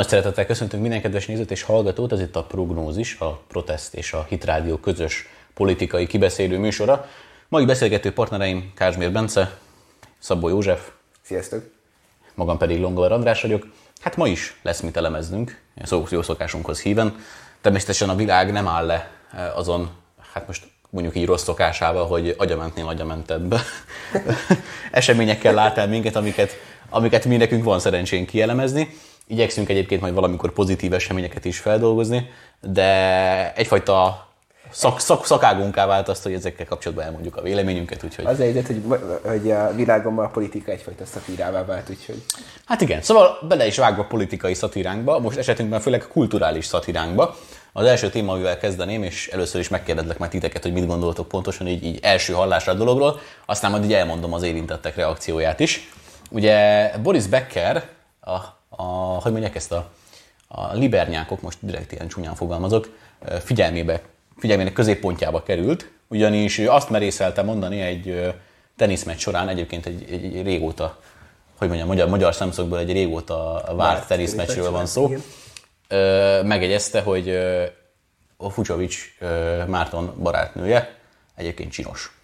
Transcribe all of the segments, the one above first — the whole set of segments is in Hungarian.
Nagy szeretettel köszöntünk minden kedves nézőt és hallgatót, ez itt a Prognózis, a Protest és a Hitrádió közös politikai kibeszélő műsora. Mai beszélgető partnereim Kázsmér Bence, Szabó József. Sziasztok! Magam pedig Longovar András vagyok. Hát ma is lesz mit elemeznünk, szó, jó szokásunkhoz híven. Természetesen a világ nem áll le eh, azon, hát most mondjuk így rossz szokásával, hogy agyamentnél agyamentebb eseményekkel lát el minket, amiket, amiket mi nekünk van szerencsén kielemezni. Igyekszünk egyébként majd valamikor pozitív eseményeket is feldolgozni, de egyfajta szak, szak, szakágunká vált azt, hogy ezekkel kapcsolatban elmondjuk a véleményünket. Úgyhogy... Az egyet, hogy, hogy a világon a politika egyfajta szatírává vált, úgyhogy... Hát igen, szóval bele is vágva politikai szatíránkba, most esetünkben főleg kulturális szatíránkba. Az első téma, amivel kezdeném, és először is megkérdezlek majd titeket, hogy mit gondoltok pontosan így, így első hallásra a dologról, aztán majd így elmondom az érintettek reakcióját is. Ugye Boris Becker, a, a, hogy mondják ezt a, a libernyákok, most direkt ilyen csúnyán fogalmazok, figyelmébe, figyelmének középpontjába került, ugyanis azt merészelte mondani egy teniszmeccs során, egyébként egy, egy, egy régóta, hogy mondjam, magyar, magyar szemszögből egy régóta várt teniszmeccsről van szó, igen megegyezte, hogy a Fucsovics Márton barátnője egyébként csinos.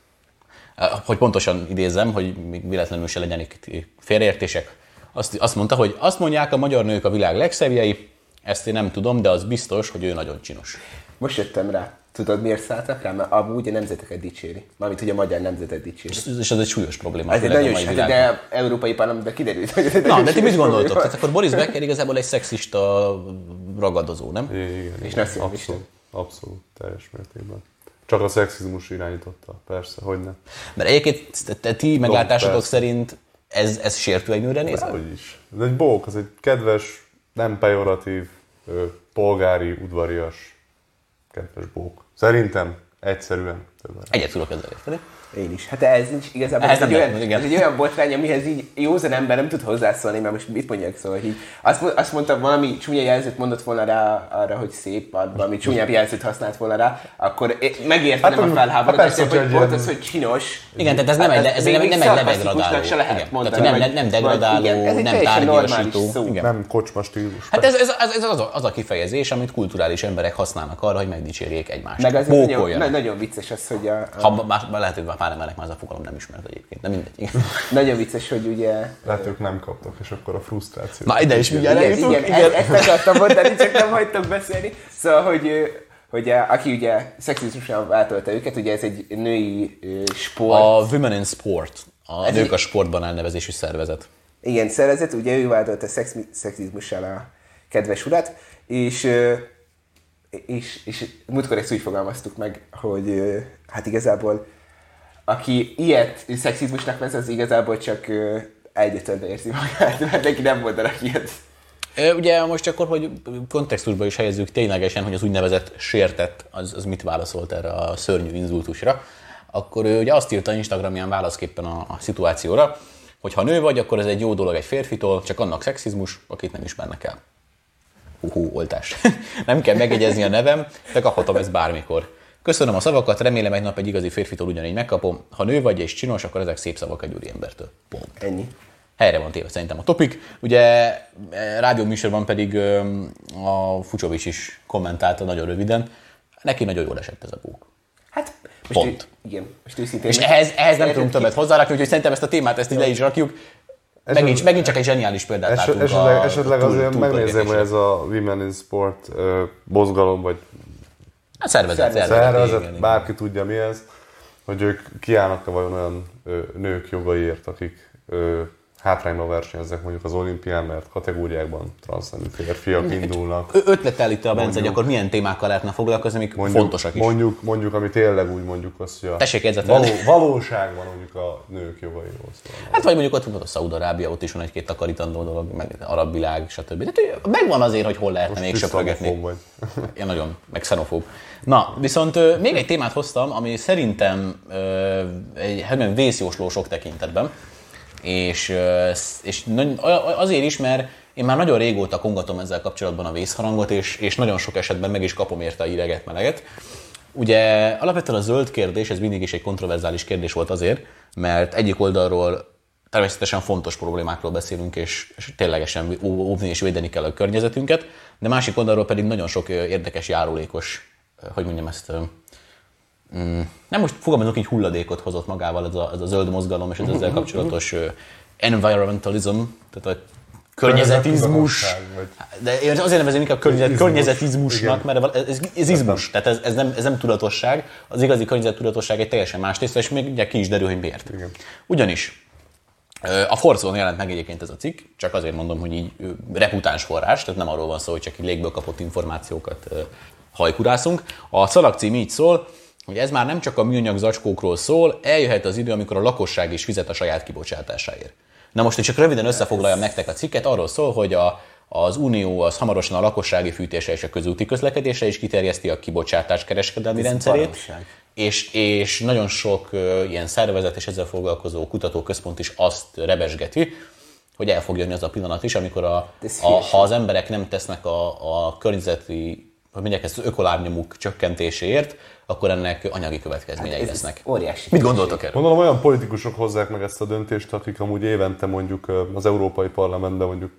Hogy pontosan idézem, hogy még véletlenül se legyenek félreértések, azt, azt mondta, hogy azt mondják a magyar nők a világ legszebbjei, ezt én nem tudom, de az biztos, hogy ő nagyon csinos. Most jöttem rá. Tudod, miért szálltak rá? Mert amúgy a nemzeteket dicséri. Mármint, hogy a magyar nemzetet dicséri. És ez egy súlyos probléma. Ez egy nagyon súlyos, de európai parlamentben kiderült, hogy ez egy Na, de ti mit gondoltok? Tehát akkor Boris Becker igazából egy szexista ragadozó, nem? Igen, És nacionalista. Abszolút, abszolút, teljes mértékben. Csak a szexizmus irányította, persze, hogy nem. Mert egyébként te, ti meglátásotok persze. szerint ez, ez sértő egy nőre nézve? Hogy is. Ez egy bók, ez egy kedves, nem pejoratív, polgári, udvarias, kedves bók. Szerintem egyszerűen. Egyet tudok ezzel érteni. Én is. Hát ez nincs igazából Ez ez, egy olyan, lehet, igen. ez egy olyan botrány, amihez így józan ember nem tud hozzászólni, mert most mit mondjak, szóval így azt, azt mondta, valami csúnya jelzőt mondott volna rá arra, hogy szép, vagy valami csúnyább jelzőt használt volna rá, akkor megértenem Hát, a felháborodást, hát hogy egy az, hogy csinos. Igen, tehát ez nem egy, ez nem, nem egy lebegradáló. se lehet Igen. mondani, Tehát, hogy nem, nem degradáló, igen, nem tárgyasító. Nem kocsma stílus. Hát ez, ez, ez, ez az, a, az a kifejezés, amit kulturális emberek használnak arra, hogy megdicsérjék egymást. Meg az nagyon, nagyon vicces az, hogy a, Ha már, már lehet, hogy már emelek, már ez a fogalom nem ismert egyébként, de mindegy. Igen. nagyon vicces, hogy ugye Lehet, ők nem kaptak, és akkor a frusztráció. Na ide is mindjárt Igen, igen, igen. Ezt, ezt akartam mondani, csak nem hagytam beszélni. Szóval, hogy, hogy a- aki ugye szexizmusan váltolta őket, ugye ez egy női sport. A Women in Sport, a Ez Nők egy- a Sportban elnevezésű szervezet. Igen, szervezet, ugye ő váltolta szex, szexizmussal a kedves urat, és, és, és múltkor ezt úgy fogalmaztuk meg, hogy hát igazából aki ilyet szexizmusnak vesz, az igazából csak ö, egyetlenbe érzi magát, mert neki nem mondanak ilyet. Ugye most akkor, hogy kontextusba is helyezzük ténylegesen, hogy az úgynevezett sértett, az, az mit válaszolt erre a szörnyű inzultusra, akkor ő ugye azt írta Instagramján válaszképpen a, a szituációra, hogy ha nő vagy, akkor ez egy jó dolog egy férfitól, csak annak szexizmus, akit nem ismernek el. Uhú, oltás. nem kell megegyezni a nevem, de kaphatom ezt bármikor. Köszönöm a szavakat, remélem egy nap egy igazi férfitól ugyanígy megkapom. Ha nő vagy és csinos, akkor ezek szép szavak egy úriembertől. Pont Ennyi. helyre van téve szerintem a topik. Ugye eh, rádióműsorban pedig öm, a Fucsovics is kommentálta nagyon röviden. Neki nagyon jól esett ez a bók. Hát, most Pont. Ő, igen, most őszintén. És ehhez, ehhez nem tudunk többet hozzárakni, úgyhogy szerintem ezt a témát ezt így le is rakjuk. Megint, megint csak egy zseniális példát Es, látunk esetleg, a esetleg túl- azért megnézném, hogy túlpörgetésre. ez a Women in Sport ö, mozgalom, vagy Hát szervezet, Szervezet. szervezet. igen, szervezet, igen. bárki tudja mi ez, hogy ők kiállnak-e vajon olyan ö, nők jogaiért, akik ö, hátrányban versenyeznek mondjuk az olimpián, mert kategóriákban transznemű férfiak indulnak. Ö- Ötlettel itt a Bence, hogy akkor milyen témákkal lehetne foglalkozni, amik Mondjuk, fontosak is. Mondjuk, mondjuk, ami tényleg úgy mondjuk azt, hogy a Tessék való, valóságban mondjuk a nők jogairól szól. Hát vagy mondjuk ott van a Szaudarábia, ott is van egy-két takarítandó dolog, meg arab világ, stb. Tehát megvan azért, hogy hol lehetne még Tiszta söprögetni. vagy. Én nagyon, meg xenofób. Na, viszont még egy témát hoztam, ami szerintem egy hát mondjam, vészjósló sok tekintetben, és, és azért is, mert én már nagyon régóta kongatom ezzel kapcsolatban a vészharangot, és, és nagyon sok esetben meg is kapom érte a ideget, meleget. Ugye alapvetően a zöld kérdés, ez mindig is egy kontroverzális kérdés volt azért, mert egyik oldalról természetesen fontos problémákról beszélünk, és, és ténylegesen óvni és védeni kell a környezetünket, de másik oldalról pedig nagyon sok érdekes járulékos, hogy mondjam ezt, mm, nem most fogalmazok, így hulladékot hozott magával ez a, ez a zöld mozgalom és ez ezzel kapcsolatos environmentalism, tehát a környezetizmus. De én azért nevezem inkább környezet, környezetizmusnak, mert ez, ez izmus, tehát ez, ez, nem, ez nem tudatosság. Az igazi környezettudatosság egy teljesen más tészta, és még ugye ki is derül, hogy miért. Igen. Ugyanis a Forzon jelent meg egyébként ez a cikk, csak azért mondom, hogy így reputáns forrás, tehát nem arról van szó, hogy csak így légből kapott információkat hajkurászunk. A szalag cím így szól, hogy ez már nem csak a műanyag zacskókról szól, eljöhet az idő, amikor a lakosság is fizet a saját kibocsátásáért. Na most, hogy csak röviden összefoglaljam nektek a cikket, arról szól, hogy a, az Unió az hamarosan a lakossági fűtése és a közúti közlekedésre is kiterjeszti a kibocsátás kereskedelmi Ez rendszerét. És, és nagyon sok uh, ilyen szervezet és ezzel foglalkozó kutatóközpont is azt rebesgeti, hogy el fog jönni az a pillanat is, amikor a, a, ha az emberek nem tesznek a, a környezeti, hogy mondják ezt, az ökolárnyomuk csökkentéséért, akkor ennek anyagi következményei hát lesznek. Óriási. Mit gondoltok erről? Gondolom olyan politikusok hozzák meg ezt a döntést, akik amúgy évente mondjuk az Európai Parlamentben mondjuk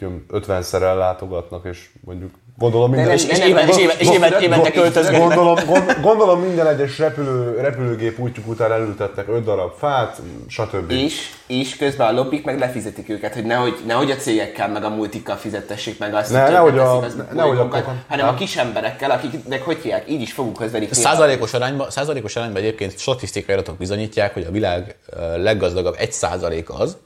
50-szer ellátogatnak, és mondjuk Gondolom minden, és, és, éven, és, éven, és éven, évente költöznek. Gondolom, gondolom minden egyes repülő, repülőgép útjuk után elültettek öt darab fát, stb. És, és közben a lobbik meg lefizetik őket, hogy nehogy, nehogy a cégekkel meg a multikkal fizettessék meg azt, ne, nehogy a, ne, a, a, hanem a kis emberekkel, akiknek hogy hívják, így is fogunk közvenni. Százalékos arányban, százalékos arányban egyébként statisztikai adatok bizonyítják, hogy a világ leggazdagabb egy százalék az,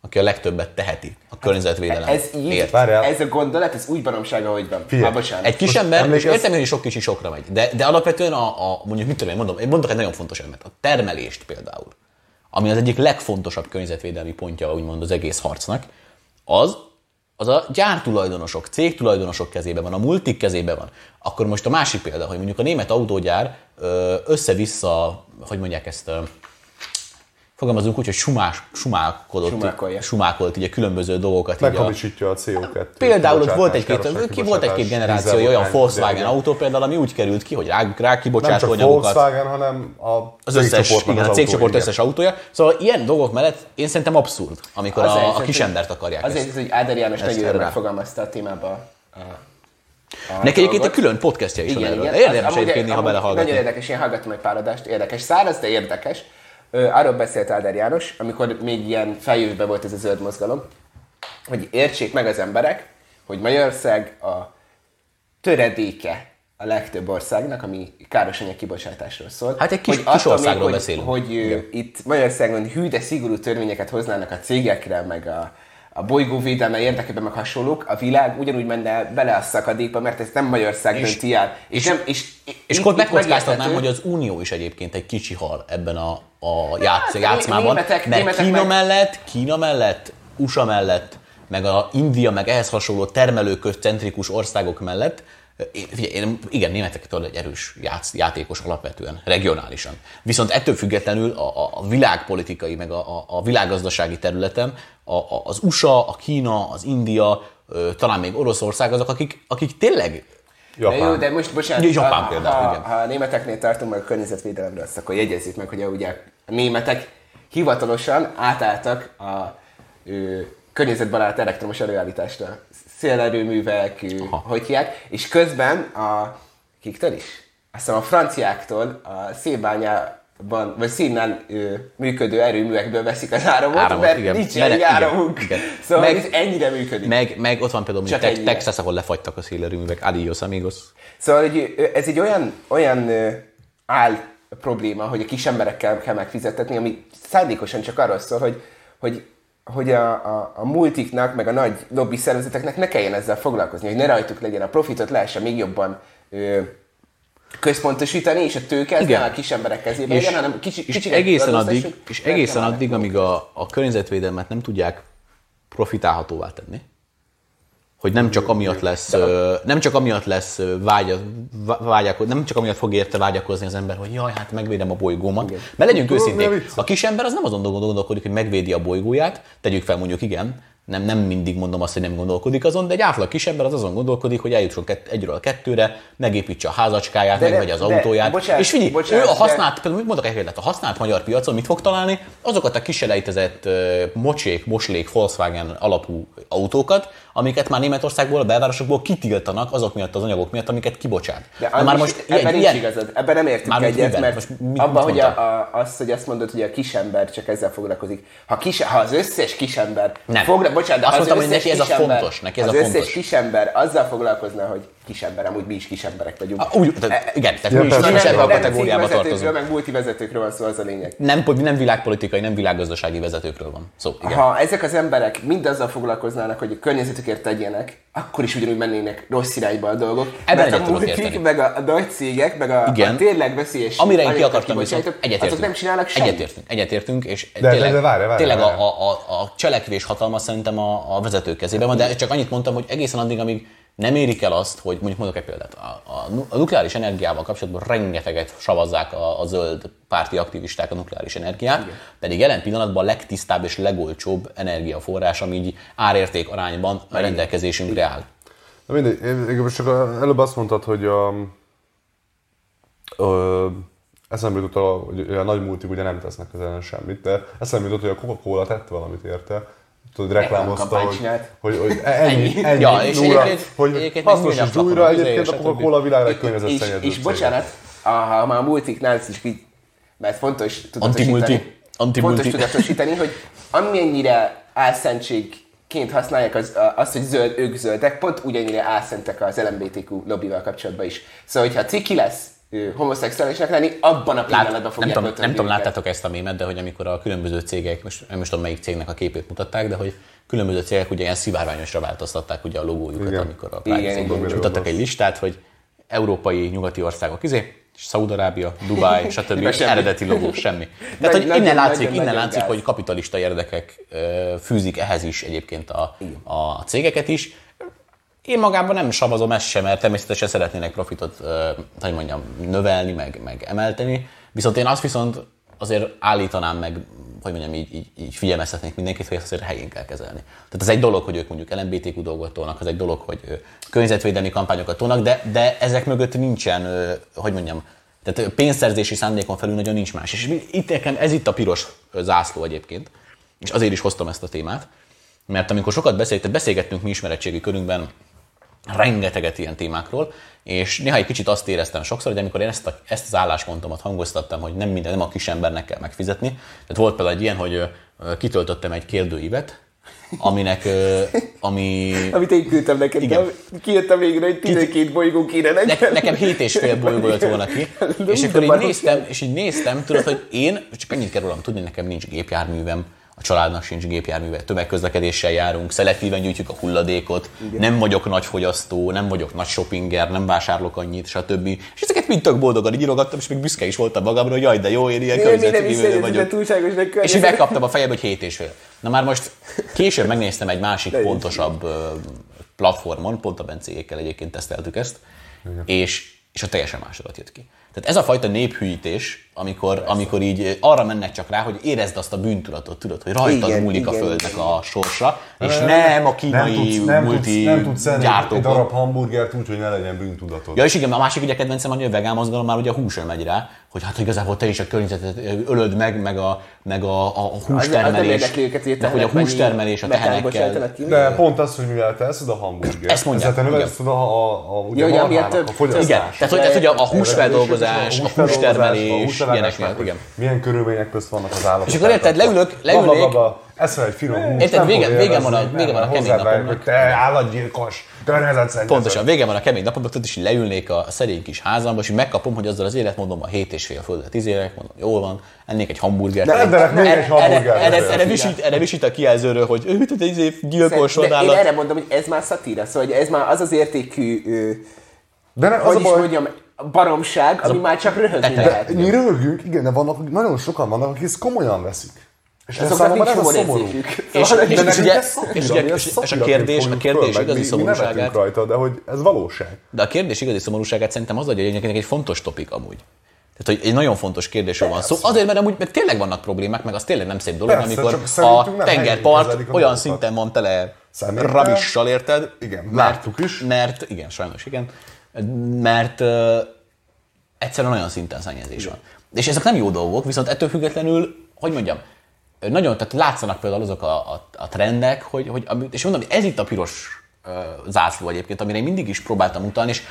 aki a legtöbbet teheti a környezetvédelem. Ez így, ez a gondolat, ez úgy baromság, ahogy van. Há, egy kis ember, emlékez... és értem, hogy sok kicsi sokra megy, de, de alapvetően a, a, mondjuk mit tudom én, mondom, én mondok egy nagyon fontos elemet, a termelést például, ami az egyik legfontosabb környezetvédelmi pontja, úgymond az egész harcnak, az, az a gyártulajdonosok, cégtulajdonosok kezében van, a multik kezében van. Akkor most a másik példa, hogy mondjuk a német autógyár össze-vissza, hogy mondják ezt, fogalmazunk úgy, hogy sumás, sumálkodott, sumákolt ugye különböző dolgokat. Meghamisítja a, a CO2. Például ott volt egy-két, ki volt egy-két generáció olyan Volkswagen autó például, ami úgy került ki, hogy rá, rá Nem csak Volkswagen, hanem a az összes, igen, az a cégcsoport összes autója. Szóval ilyen dolgok mellett én szerintem abszurd, amikor azért, a, a kis embert akarják Azért, ezt, hogy Áder János nagyon megfogalmazta a témába Neki egyébként egy külön podcastja is igen, van erről. Érdemes egyébként néha belehallgatni. Nagyon érdekes, én hallgattam egy pár adást, érdekes. Száraz, de érdekes. Arról beszélt Áder János, amikor még ilyen feljövőbe volt ez a zöld mozgalom, hogy értsék meg az emberek, hogy Magyarország a töredéke a legtöbb országnak, ami káros anyag kibocsátásról szól. Hát egy kis, hogy kis országról még, beszélünk. Hogy, hogy itt Magyarországon hű, de szigorú törvényeket hoznának a cégekre, meg a, a bolygó védelme érdekében meg hasonlók, a világ ugyanúgy menne bele a szakadékba, mert ez nem Magyarország és, dönti el. És, és, nem, és, és akkor megkockáztatnám, hogy az Unió is egyébként egy kicsi hal ebben a, a játsz, hát, játszmában. Németek, mert németek Kína meg... mellett, Kína mellett, USA mellett, meg a India, meg ehhez hasonló termelőközcentrikus országok mellett Figyelj, én igen, németektől egy erős játsz, játékos alapvetően, regionálisan. Viszont ettől függetlenül a, a világpolitikai, meg a, a világgazdasági területen a, a, az USA, a Kína, az India, talán még Oroszország azok, akik, akik tényleg Japán. De jó, de most bocsánat, Japán ha, például, ha, igen. ha a németeknél tartunk meg a környezetvédelemről, azt akkor jegyezzük meg, hogy a, ugye a németek hivatalosan átálltak a ő, környezetbarát elektromos előállításra szélerőművek, hogy hívják, és közben a kiktől is? Azt hiszem a franciáktól a szélbányában, vagy színnel működő erőművekből veszik az áramot, áramot mert igen. nincs elég áramunk. Igen. Szóval meg, ez ennyire működik. Meg, meg ott van például Csak te- Texas, ahol lefagytak a szélerőművek. Adios, amigos. Szóval hogy ez egy olyan, olyan áll probléma, hogy a kis emberekkel kell megfizetetni, ami szándékosan csak arról szól, hogy, hogy hogy a, a, a multiknak, meg a nagy lobby szervezeteknek ne kelljen ezzel foglalkozni, hogy ne rajtuk legyen a profitot, lehessen még jobban ö, központosítani, és a tőke ez nem a kis emberek kezébe és, legyen, hanem kicsi, és egészen addig, és egészen addig, amíg a, a környezetvédelmet nem tudják profitálhatóvá tenni, hogy nem csak amiatt lesz, nem csak amiatt lesz vágya, vágyakod, nem csak amiatt fog érte vágyakozni az ember, hogy jaj, hát megvédem a bolygómat. Igen. Mert legyünk őszinték, a kis ember az nem azon gondolkodik, hogy megvédi a bolygóját, tegyük fel mondjuk igen, nem, nem mindig mondom azt, hogy nem gondolkodik azon, de egy átlag kisember az azon gondolkodik, hogy eljusson kett, egyről a kettőre, megépítse a házacskáját, De megvegye az de- autóját. bocsánat, és figyelj, bocsánat, ő a de- használt, például mondok egy példát, a használt magyar piacon mit fog találni? Azokat a kiselejtezett ö, mocsék, moslék, Volkswagen alapú autókat, amiket már Németországból, a belvárosokból kitiltanak azok miatt az anyagok miatt, amiket kibocsát. De Na már most ebben ilyen, nincs ilyen, igazad. Ebben nem értünk Mármint egyet, miben? mert Most mit- abban, mit hogy a, a, azt, hogy azt mondod, hogy a kisember csak ezzel foglalkozik. Ha, kis, ha az összes kisember Nem. Fogla, bocsánat, de Azt az mondtam, hogy összes neki ez a fontos, neki ez az a összes fontos. kisember azzal foglalkozna, hogy kisember, amúgy mi is kisemberek vagyunk. Ah, úgy, tehát, igen, tehát Ja, mi is, nem, ebbe a kategóriába tartozunk. meg multivezetőkről van szó, az a lényeg. Nem, nem világpolitikai, nem világgazdasági vezetőkről van szó. Igen. Ha ezek az emberek mind azzal foglalkoznának, hogy a környezetükért tegyenek, akkor is ugyanúgy mennének rossz irányba a dolgok. Ebben mert a multik, meg a, a nagy cégek, meg a, Igen. a tényleg veszélyes Amire én ki akartam viszont, egyetértünk. Azok nem csinálnak semmit. Egyetértünk, egyetértünk, és de- tényleg, de várj, várj, tényleg várj. A, a, a, a cselekvés hatalma szerintem a, a vezetők kezében van, de csak annyit mondtam, hogy egészen addig, amíg nem érik el azt, hogy mondjuk mondok egy példát, a, a, a nukleáris energiával kapcsolatban rengeteget savazzák a, a zöld párti aktivisták a nukleáris energiát, Igen. pedig jelen pillanatban a legtisztább és legolcsóbb energiaforrás, ami így árérték arányban a rendelkezésünkre áll. Na mindegy, én csak a- előbb azt mondtad, hogy a, ö, eszembe jutott, a, hogy a nagy multik ugye nem tesznek ellen semmit, de eszembe jutott, hogy a Coca-Cola tette valamit érte. Tudod, reklámozta, hogy, hogy, hogy ennyi, ennyi, Ja, és nulla, egyébként- hogy egyébként hasznos újra egyébként a Coca-Cola a világ és, legkörnyezetszennyezőbb és bocsánat, a, ha már a multiknál is így, mert fontos tudatosítani, fontos tudatosítani, hogy amennyire álszentségként használják az, azt, hogy zöld, ők zöldek, pont ugyannyire álszentek az LMBTQ lobbival kapcsolatban is. Szóval, hogyha ciki lesz homoszexuálisnak lenni, abban a pillanatban Lát, nem, fogják tudom, nem tudom, láttátok ezt a mémet, de hogy amikor a különböző cégek, most nem is tudom melyik cégnek a képét mutatták, de hogy különböző cégek ugye ilyen szivárványosra változtatták ugye a logójukat, Igen. amikor a Igen, igen, mutattak egy listát, hogy európai nyugati országok izé, Szaudarábia, Dubáj, stb. Eredeti logó, semmi. Tehát, Nagy- hogy nagyon- innen látszik, nagyon- innen nagyon látszik, gáz. hogy kapitalista érdekek fűzik ehhez is egyébként a, a cégeket is. Én magában nem savazom ezt sem, mert természetesen szeretnének profitot, hogy mondjam, növelni, meg, meg emelteni. Viszont én azt viszont azért állítanám meg, hogy mondjam, így, így, így figyelmeztetnék mindenkit, hogy ezt azért helyén kell kezelni. Tehát ez egy dolog, hogy ők mondjuk LMBTQ dolgot tolnak, az egy dolog, hogy környezetvédelmi kampányokat tolnak, de, de ezek mögött nincsen, hogy mondjam, tehát pénzszerzési szándékon felül nagyon nincs más. És itt nekem ez itt a piros zászló egyébként, és azért is hoztam ezt a témát, mert amikor sokat beszélt, beszélgettünk mi ismeretségi körünkben rengeteget ilyen témákról, és néha egy kicsit azt éreztem sokszor, hogy amikor én ezt, a, ezt az álláspontomat hangoztattam, hogy nem minden, nem a kis embernek kell megfizetni. Tehát volt például egy ilyen, hogy kitöltöttem egy kérdőívet, aminek, ami... Amit én küldtem neked, Igen. de kijöttem végre, hogy 12 bolygó kéne Ne, nekem. nekem hét és fél bolygó jött volna ki, De és akkor így néztem, és így néztem, tudod, hogy én, csak annyit kell rólam tudni, nekem nincs gépjárművem, a családnak sincs gépjárműve, tömegközlekedéssel járunk, szelektíven gyűjtjük a hulladékot, Igen. nem vagyok nagy fogyasztó, nem vagyok nagy shoppinger, nem vásárolok annyit, stb. És ezeket mind tök boldogan így írogattam, és még büszke is voltam magamra, hogy jaj, de jó, én ilyen környezetvédő vagyok. túlságos És így megkaptam a fejembe, hogy 7 és fél. Na már most később megnéztem egy másik De pontosabb platformon, pont a Bencégékkel egyébként teszteltük ezt, és, és a teljesen más adat jött ki. Tehát ez a fajta néphűítés, amikor, amikor így arra mennek csak rá, hogy érezd azt a bűntudatot, tudod, hogy rajtad Igen, múlik a igen, földnek igen. a sorsa, és nem a kínai nem tudsz, nem multi tudsz, nem tudsz enni egy darab hamburgert úgy, hogy ne legyen bűntudatod. Ja, és igen, a másik ugye kedvencem, hogy a vegán mozgalom már ugye a húsra megy rá, hogy hát igazából te is a környezetet ölöd meg, meg a, meg a, a nem hústermelés, érdekli őket, hogy a meg hogy a hústermelés a tehenekkel. De pont az, hogy mivel te eszed a hamburgert, Ezt mondják, ezzel te növeled a, a, a, ugye Ja, marhának több- a fogyasztását. Igen, tehát hogy, tehát, hogy a, a húsfeldolgozás, a hústermelés, ilyenek miatt, igen. Milyen körülmények közt vannak az állatok. És akkor érted, leülök- leülnék- bla. Eszel egy finom húst, Érted, nem vége- vége van a- vége van a nem, kemény napomnak. te állatgyilkos, környezetszennyező. Pontosan, vége van a kemény napomnak, tudod, és leülnék a szerény kis házamba, és megkapom, hogy azzal az életmódomban 7 és fél földet izélek, mondom, jól van, ennék egy hamburgert. De rendelek még egy Erre- hamburgert. Erre, erre, visít, erre visít a kijelzőről, hogy ő, te izé gyilkos de én erre mondom, hogy ez már szatíra, szóval ez már az az értékű, De ne, az hogy a is mondjam, baromság, ami már csak röhögni lehet. mi röhögünk, igen, de vannak, nagyon sokan vannak, akik ezt komolyan veszik. És ez Azoknak számomra ez a szomorú. És, Szóval, és, és, ugye, ez és, mi ugye, és, és a kérdés, a kérdés igazi mi- mi szomorúságát, nevetünk rajta, de hogy ez valóság. de a kérdés igazi szomorúságát szerintem az adja, hogy egy fontos topik amúgy. Tehát, hogy egy nagyon fontos kérdésről van szó. Azért, mert amúgy meg tényleg vannak problémák, meg az tényleg nem szép dolog, Persze, amikor a tengerpart a olyan szinten van tele rabissal, érted? Igen, mert, láttuk is. Mert, igen, sajnos igen, mert uh, egyszerűen olyan szinten szennyezés van. És ezek nem jó dolgok, viszont ettől függetlenül, hogy mondjam, nagyon, tehát látszanak például azok a, a, a trendek, hogy, hogy és mondom, ez itt a piros zászló egyébként, amire én mindig is próbáltam utalni, és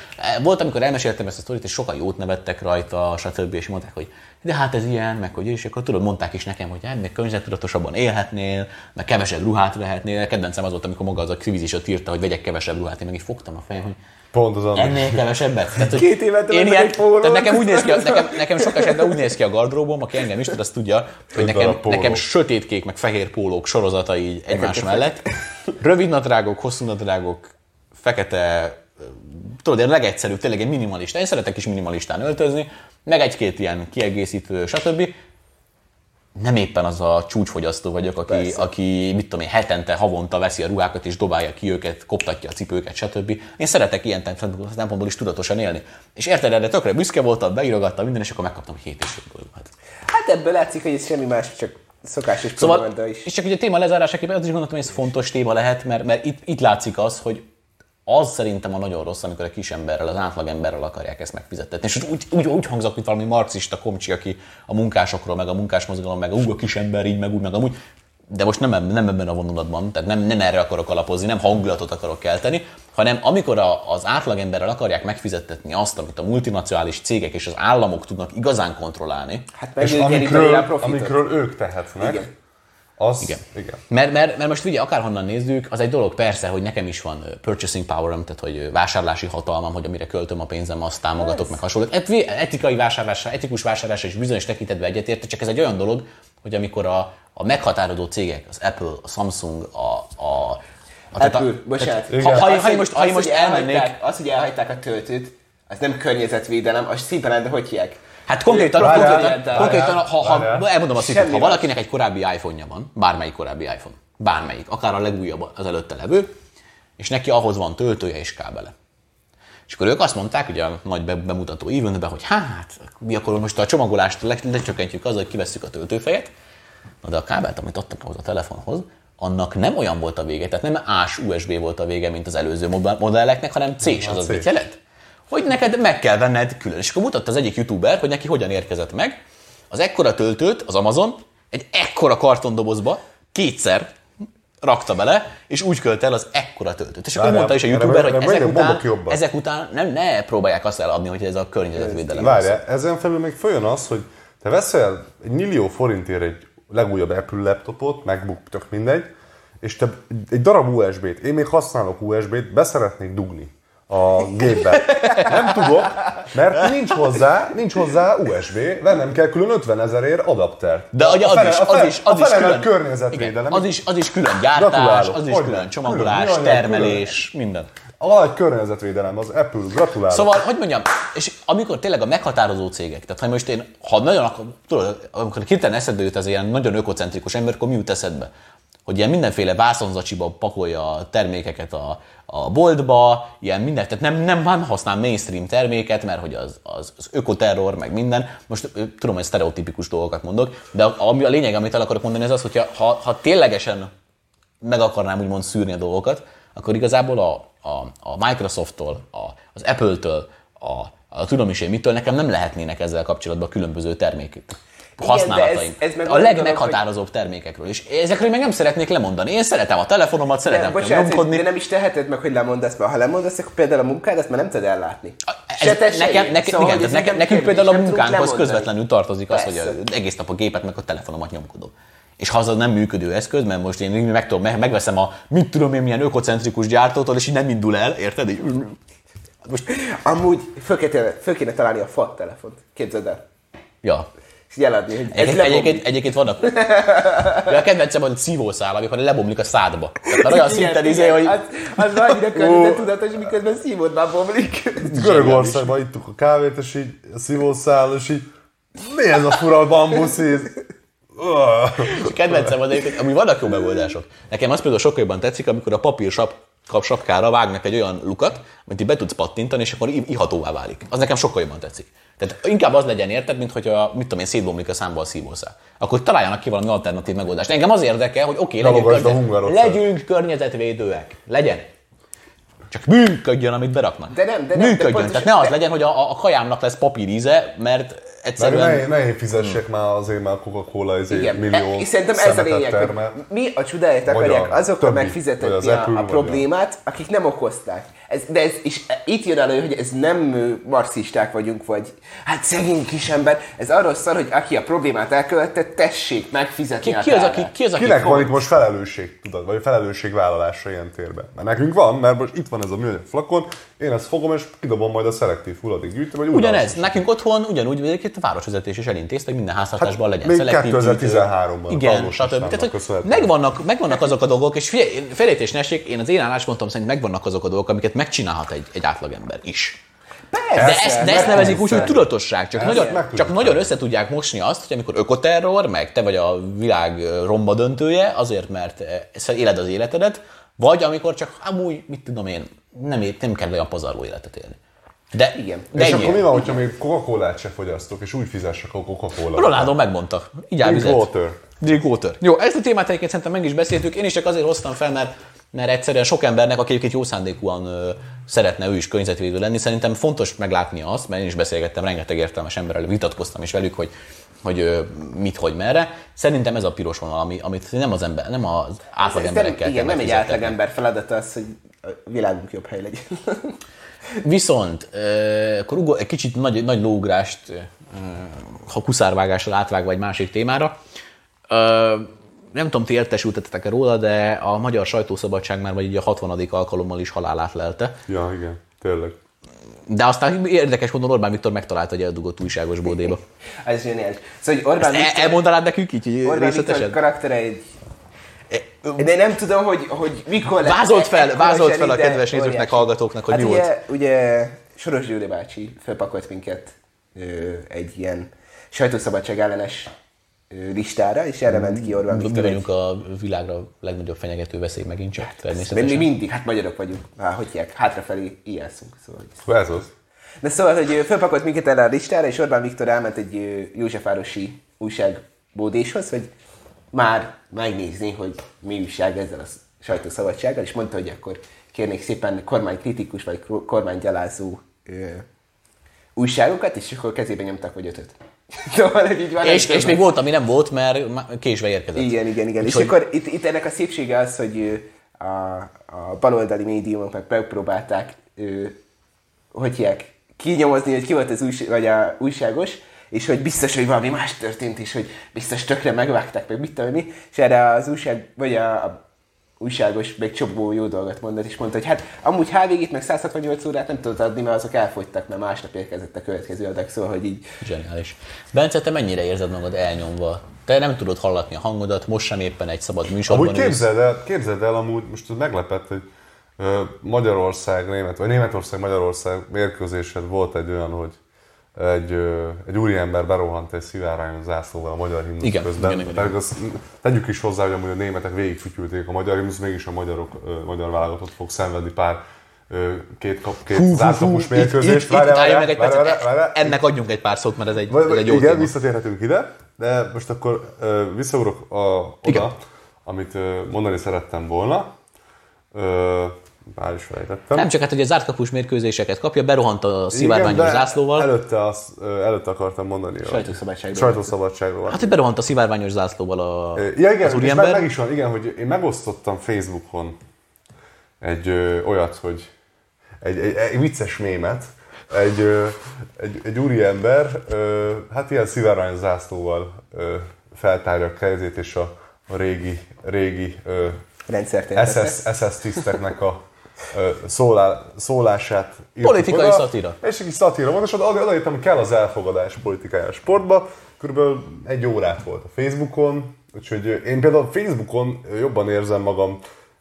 volt, amikor elmeséltem ezt a sztorit, és sokan jót nevettek rajta, stb. és mondták, hogy de hát ez ilyen, meg hogy és akkor tudod, mondták is nekem, hogy hát még környezettudatosabban élhetnél, meg kevesebb ruhát vehetnél. Kedvencem az volt, amikor maga az a kvíz is ott írta, hogy vegyek kevesebb ruhát, én meg is fogtam a fejem, hogy Pont az ennél kevesebbet. Tehát, hogy Két évet én ilyen, egy pólót. tehát nekem úgy néz ki, nekem, nekem sok esetben úgy néz ki a gardróbom, aki engem is tud, azt tudja, hogy nekem, nekem sötétkék, meg fehér pólók sorozata így egymás mellett. Rövid nadrágok, hosszú nadrágok, fekete, tudod, én legegyszerűbb, tényleg egy minimalista. Én szeretek is minimalistán öltözni, meg egy-két ilyen kiegészítő, stb. Nem éppen az a csúcsfogyasztó vagyok, aki, Persze. aki mit tudom én, hetente, havonta veszi a ruhákat és dobálja ki őket, koptatja a cipőket, stb. Én szeretek ilyen szempontból is tudatosan élni. És érted, erre tökre büszke voltam, beírogattam minden, és akkor megkaptam 7 és fél bolyókat. Hát ebből látszik, hogy ez semmi más, csak szokásos Szóval, propaganda is. és csak ugye a téma lezárásaképpen azt is gondoltam, hogy ez fontos téma lehet, mert, mert itt, itt látszik az, hogy az szerintem a nagyon rossz, amikor a kis emberrel, az átlagemberrel akarják ezt megfizettetni. És úgy, úgy, úgy hangzok, mint valami marxista komcsi, aki a munkásokról, meg a munkásmozgalom, meg a, ú, a kis ember így, meg úgy, meg amúgy. De most nem, nem ebben a vonulatban, tehát nem, nem erre akarok alapozni, nem hangulatot akarok kelteni, hanem amikor a, az átlagemberrel akarják megfizettetni azt, amit a multinacionális cégek és az államok tudnak igazán kontrollálni, Hát És amikről, amikről ők tehetnek, Igen. Az, Igen. igen. Mert, mert, mert most ugye akárhonnan nézzük, az egy dolog persze, hogy nekem is van purchasing powerem, tehát hogy vásárlási hatalmam, hogy amire költöm a pénzem, azt támogatok, meg hasonló. Et, etikai vásárlásra, etikus vásárlásra is bizonyos tekintetben egyetért, csak ez egy olyan dolog, hogy amikor a, a meghatározó cégek, az Apple, a Samsung, a, a, a Apple, bocsánat. tehát, ha, ha, Az, ha, most, ha az, most elmennék, elhagyták- Az, hogy elhagyták a töltőt, az nem környezetvédelem, az szépen de hogy hívják? Hát konkrétan, Várjál, konkrétan, várjál, konkrétan ha, ha, várjál. elmondom azt, hogy ha valakinek egy korábbi iPhone-ja van, bármelyik korábbi iPhone, bármelyik, akár a legújabb az előtte levő, és neki ahhoz van töltője és kábele. És akkor ők azt mondták, ugye a nagy be- bemutató eventben, hogy hát, mi akkor most a csomagolást le- lecsökkentjük azzal, hogy kivesszük a töltőfejet, na de a kábelt, amit adtak ahhoz a telefonhoz, annak nem olyan volt a vége, tehát nem ás USB volt a vége, mint az előző modelleknek, hanem C-s, az az C. mit jelent? Hogy neked meg kell venned külön. És akkor mutatta az egyik youtuber, hogy neki hogyan érkezett meg. Az ekkora töltőt az Amazon egy ekkora kartondobozba kétszer rakta bele, és úgy költ el az ekkora töltőt. És akkor mondta is a youtuber, hogy ezek után, ezek után nem, ne próbálják azt eladni, hogy ez a környezetvédelem. Várjál, ezen felül még följön az, hogy te veszel egy millió forintért egy legújabb Apple laptopot, MacBook, tök mindegy, és te egy darab USB-t, én még használok USB-t, beszeretnék dugni a gépbe. Nem tudok, mert nincs hozzá, nincs hozzá USB, vennem kell külön 50 ezerért adaptert. De ugye az fele- is, az fele- is, az is külön. környezetvédelem. Igen, az, is, az is külön gyártás, az is hogyne? külön csomagolás, Külön, termelés, minden. A nagy környezetvédelem, az Apple, gratulálok. Szóval, hogy mondjam, és amikor tényleg a meghatározó cégek, tehát ha most én, ha nagyon tudod, amikor hirtelen eszedbe jut ez ilyen nagyon ökocentrikus ember, akkor mi jut eszedbe? Hogy ilyen mindenféle vászonzacsiba pakolja a termékeket a, a boltba, ilyen minden, tehát nem, nem, nem használ mainstream terméket, mert hogy az, az, az ökoterror, meg minden. Most tudom, hogy sztereotipikus dolgokat mondok, de a, a lényeg, amit el akarok mondani, az az, hogy ha, ha ténylegesen meg akarnám úgymond szűrni a dolgokat, akkor igazából a, a, a Microsofttól, a, az Apple-től, a, a tudom is én mitől, nekem nem lehetnének ezzel kapcsolatban különböző termék használataim. de ez- ez meg a legmeghatározóbb termékekről. És ezekről még nem szeretnék lemondani. Én szeretem a telefonomat, Nem, szeretem bocsánat, nyomkodni. de nem is teheted meg, hogy lemondasz, mert ha lemondasz, akkor például a munkád, azt már nem tudod ellátni. Ez, nekem, én. nekem, Szóval, igen, hogy ez nekem, nekem nekünk például a nem munkánkhoz közvetlenül tartozik az, hogy Persze. egész nap a gépet meg a telefonomat nyomkodom. És ha az nem működő eszköz, mert most én meg tudom, meg- megveszem a mit tudom én milyen ökocentrikus gyártótól, és így nem indul el, érted? Így, most, Amúgy föl kéne, föl kéne találni a FAT telefont. Képzeld el. ja. Eladni, hogy ez Egyébként, lebomlik. egyébként, egyébként vannak. De a kedvencem az egy szívószál, amikor lebomlik a szádba. Tehát már olyan szinten izé, hogy Az, az annyira környezettudatos, miközben szívod már bomlik. Görögországban ittuk a kávét, és így a szívószál, és így mi ez a fura bambusz íz? Uah. kedvencem az egyébként, ami vannak jó megoldások. Nekem az például sokkal jobban tetszik, amikor a papírsap kap sapkára vágnak egy olyan lukat, amit be tudsz pattintani, és akkor ihatóvá válik. Az nekem sokkal jobban tetszik. Tehát inkább az legyen érted, mint hogy a, mit tudom én, szétbomlik a számból a szívószál. Akkor találjanak ki valami alternatív megoldást. Engem az érdekel, hogy oké, okay, legyünk, környe- legyünk környezetvédőek. Legyen. Csak működjön, amit beraknak. De nem, de nem, de működjön. pontosan- Tehát ne az de- legyen, hogy a, a kajámnak lesz papíríze, mert Mert egyszerűen... ne, ne én fizessek már azért már Coca-Cola ezért Igen, millió e- szerintem ez a lényeg, termel. mi a csodáját akarják a azokkal megfizetni a, a- problémát, akik nem okozták. Ez, de ez, és itt jön elő, hogy ez nem marxisták vagyunk, vagy hát szegény kis ember. Ez arról szól, hogy aki a problémát elkövette, tessék megfizetni Ki, ki, az, aki, ki az, aki Kinek fog- van itt most felelősség, tudod, vagy felelősségvállalása ilyen térben? Mert nekünk van, mert most itt van ez a műanyag flakon, én ezt fogom és kidobom majd a szelektív hulladékgyűjtő, vagy Ugyanez, nekünk otthon ugyanúgy egyébként a városvezetés is elintézte, hogy minden háztartásban legyen még szelektív 2013-ban gyűjtő. Igen, stb. Tehát, hogy megvannak, megvannak azok a dolgok, és félértés ne essék, én az én álláspontom szerint megvannak azok a dolgok, amiket megcsinálhat egy, egy átlagember is. De Persze, ezt, de ezt nevezik úgy, hogy tudatosság. Csak, nagyon, csak nagyon össze tudják mosni azt, hogy amikor ökoterror, meg te vagy a világ romba döntője, azért, mert éled az életedet, vagy amikor csak amúgy, mit tudom én, nem, nem kell olyan pazarló életet élni. De, Igen. de és ennyi. akkor mi van, hogyha még Coca-Colát se fogyasztok, és úgy fizessek a Coca-Cola? Ronaldo megmondta. Így Drink water. Drink water. Jó, ezt a témát egyébként szerintem meg is beszéltük. Én is csak azért hoztam fel, mert, mert egyszerűen sok embernek, aki egyébként jó szándékúan ö, szeretne ő is környezetvédő lenni, szerintem fontos meglátni azt, mert én is beszélgettem rengeteg értelmes emberrel, vitatkoztam is velük, hogy hogy mit, hogy merre. Szerintem ez a piros vonal, ami, amit nem az ember, nem az átlag emberekkel igen, nem egy megfizetni. átlagember feladata az, hogy a világunk jobb hely legyen. Viszont ö, akkor ugor, egy kicsit nagy, nagy lóugrást, ö, ha kuszárvágással átvágva egy másik témára. Ö, nem tudom, ti értesültetek-e róla, de a magyar sajtószabadság már vagy így a 60. alkalommal is halálát lelte. Ja, igen, tényleg. De aztán érdekes módon Orbán Viktor megtalálta egy eldugott újságos bódéba. Ez zseniális. Szóval, hogy Orbán El, Viktor, elmondanád nekünk így, így Orbán Viktor részletesen? karaktere egy de nem tudom, hogy, hogy mikor lett Vázolt fel, vázolt fel a kedves nézőknek, óriási. hallgatóknak, hogy hát mi ugye, volt. Ugye Soros Gyuri bácsi felpakolt minket ö, egy ilyen sajtószabadság ellenes listára, és erre ment ki Orbán Mi Viktor. vagyunk a világra legnagyobb fenyegető veszély megint csak, De mi mindig, hát magyarok vagyunk, hát hogy hívják, hátrafelé ijászunk. Szóval. hogy- Szóval ez az. De szóval, hogy ö, felpakolt minket erre a listára, és Orbán Viktor elment egy Józsefvárosi újságbódéshoz, hogy már megnézni, hogy mi újság ezzel a sz- sajtószabadsággal, és mondta, hogy akkor kérnék szépen kormánykritikus vagy kor- kormánygyalázó ö, újságokat, és akkor kezébe nyomtak vagy ötöt. szóval, hogy így van És, és még volt, ami nem volt, mert késve érkezett. igen, igen, igen. Úgyhogy- És akkor itt, itt ennek a szépsége az, hogy a, a baloldali médiumok meg megpróbálták, ö, hogy hívják, kinyomozni, hogy ki volt az újság, vagy a újságos, és hogy biztos, hogy valami más történt, és hogy biztos tökre megvágták, meg mit tudom mi, és erre az újság, vagy a, a újságos még csomó jó dolgot mondott, és mondta, hogy hát amúgy HVG-t meg 168 órát nem tudott adni, mert azok elfogytak, mert másnap érkezett a következő adag, szóval, hogy így Zseniális. Bence, te mennyire érzed magad elnyomva? Te nem tudod hallatni a hangodat, most sem éppen egy szabad műsorban Amúgy képzeld el, képzeld el amúgy, most meglepett, hogy Magyarország, Német, vagy Németország, Magyarország mérkőzésed volt egy olyan, hogy egy, egy úriember berohant egy szivárványos zászlóval a magyar himnusz Igen, közben. igen, igen, Tehát azt tegyük is hozzá, hogy amúgy a németek végigfütyülték a magyar himnusz, mégis a magyarok, magyar válogatott fog szenvedni pár két, kap, két zárkapus mérkőzést. itt álljunk meg egy várjál. Ennek adjunk egy pár szót, mert ez egy, Vagy, ez egy jó igen, téma. visszatérhetünk ide, de most akkor visszaugrok a, oda, Igen. amit mondani szerettem volna. Már is felejtettem. Nem csak hát, hogy a zárt kapus mérkőzéseket kapja, berohant a szivárványos zászlóval. Előtte, azt, előtte akartam mondani. a- Sajtószabadságról. Sajtószabadságról. Hát, hogy berohant a szivárványos zászlóval a, ja, igen, az és meg, úriember. meg is van, igen, hogy én megosztottam Facebookon egy ö, olyat, hogy egy, egy, egy vicces mémet, egy, ö, egy, egy úriember, ö, hát ilyen szivárvány zászlóval ö, feltárja a kezét, és a, a régi, régi ö, SS. SS tiszteknek a szólá, szólását Politikai oda, szatíra. És egy kis szatíra volt, és oda, oda írtam, hogy kell az elfogadás politikája a sportba. Körülbelül egy órát volt a Facebookon, úgyhogy én például Facebookon jobban érzem magam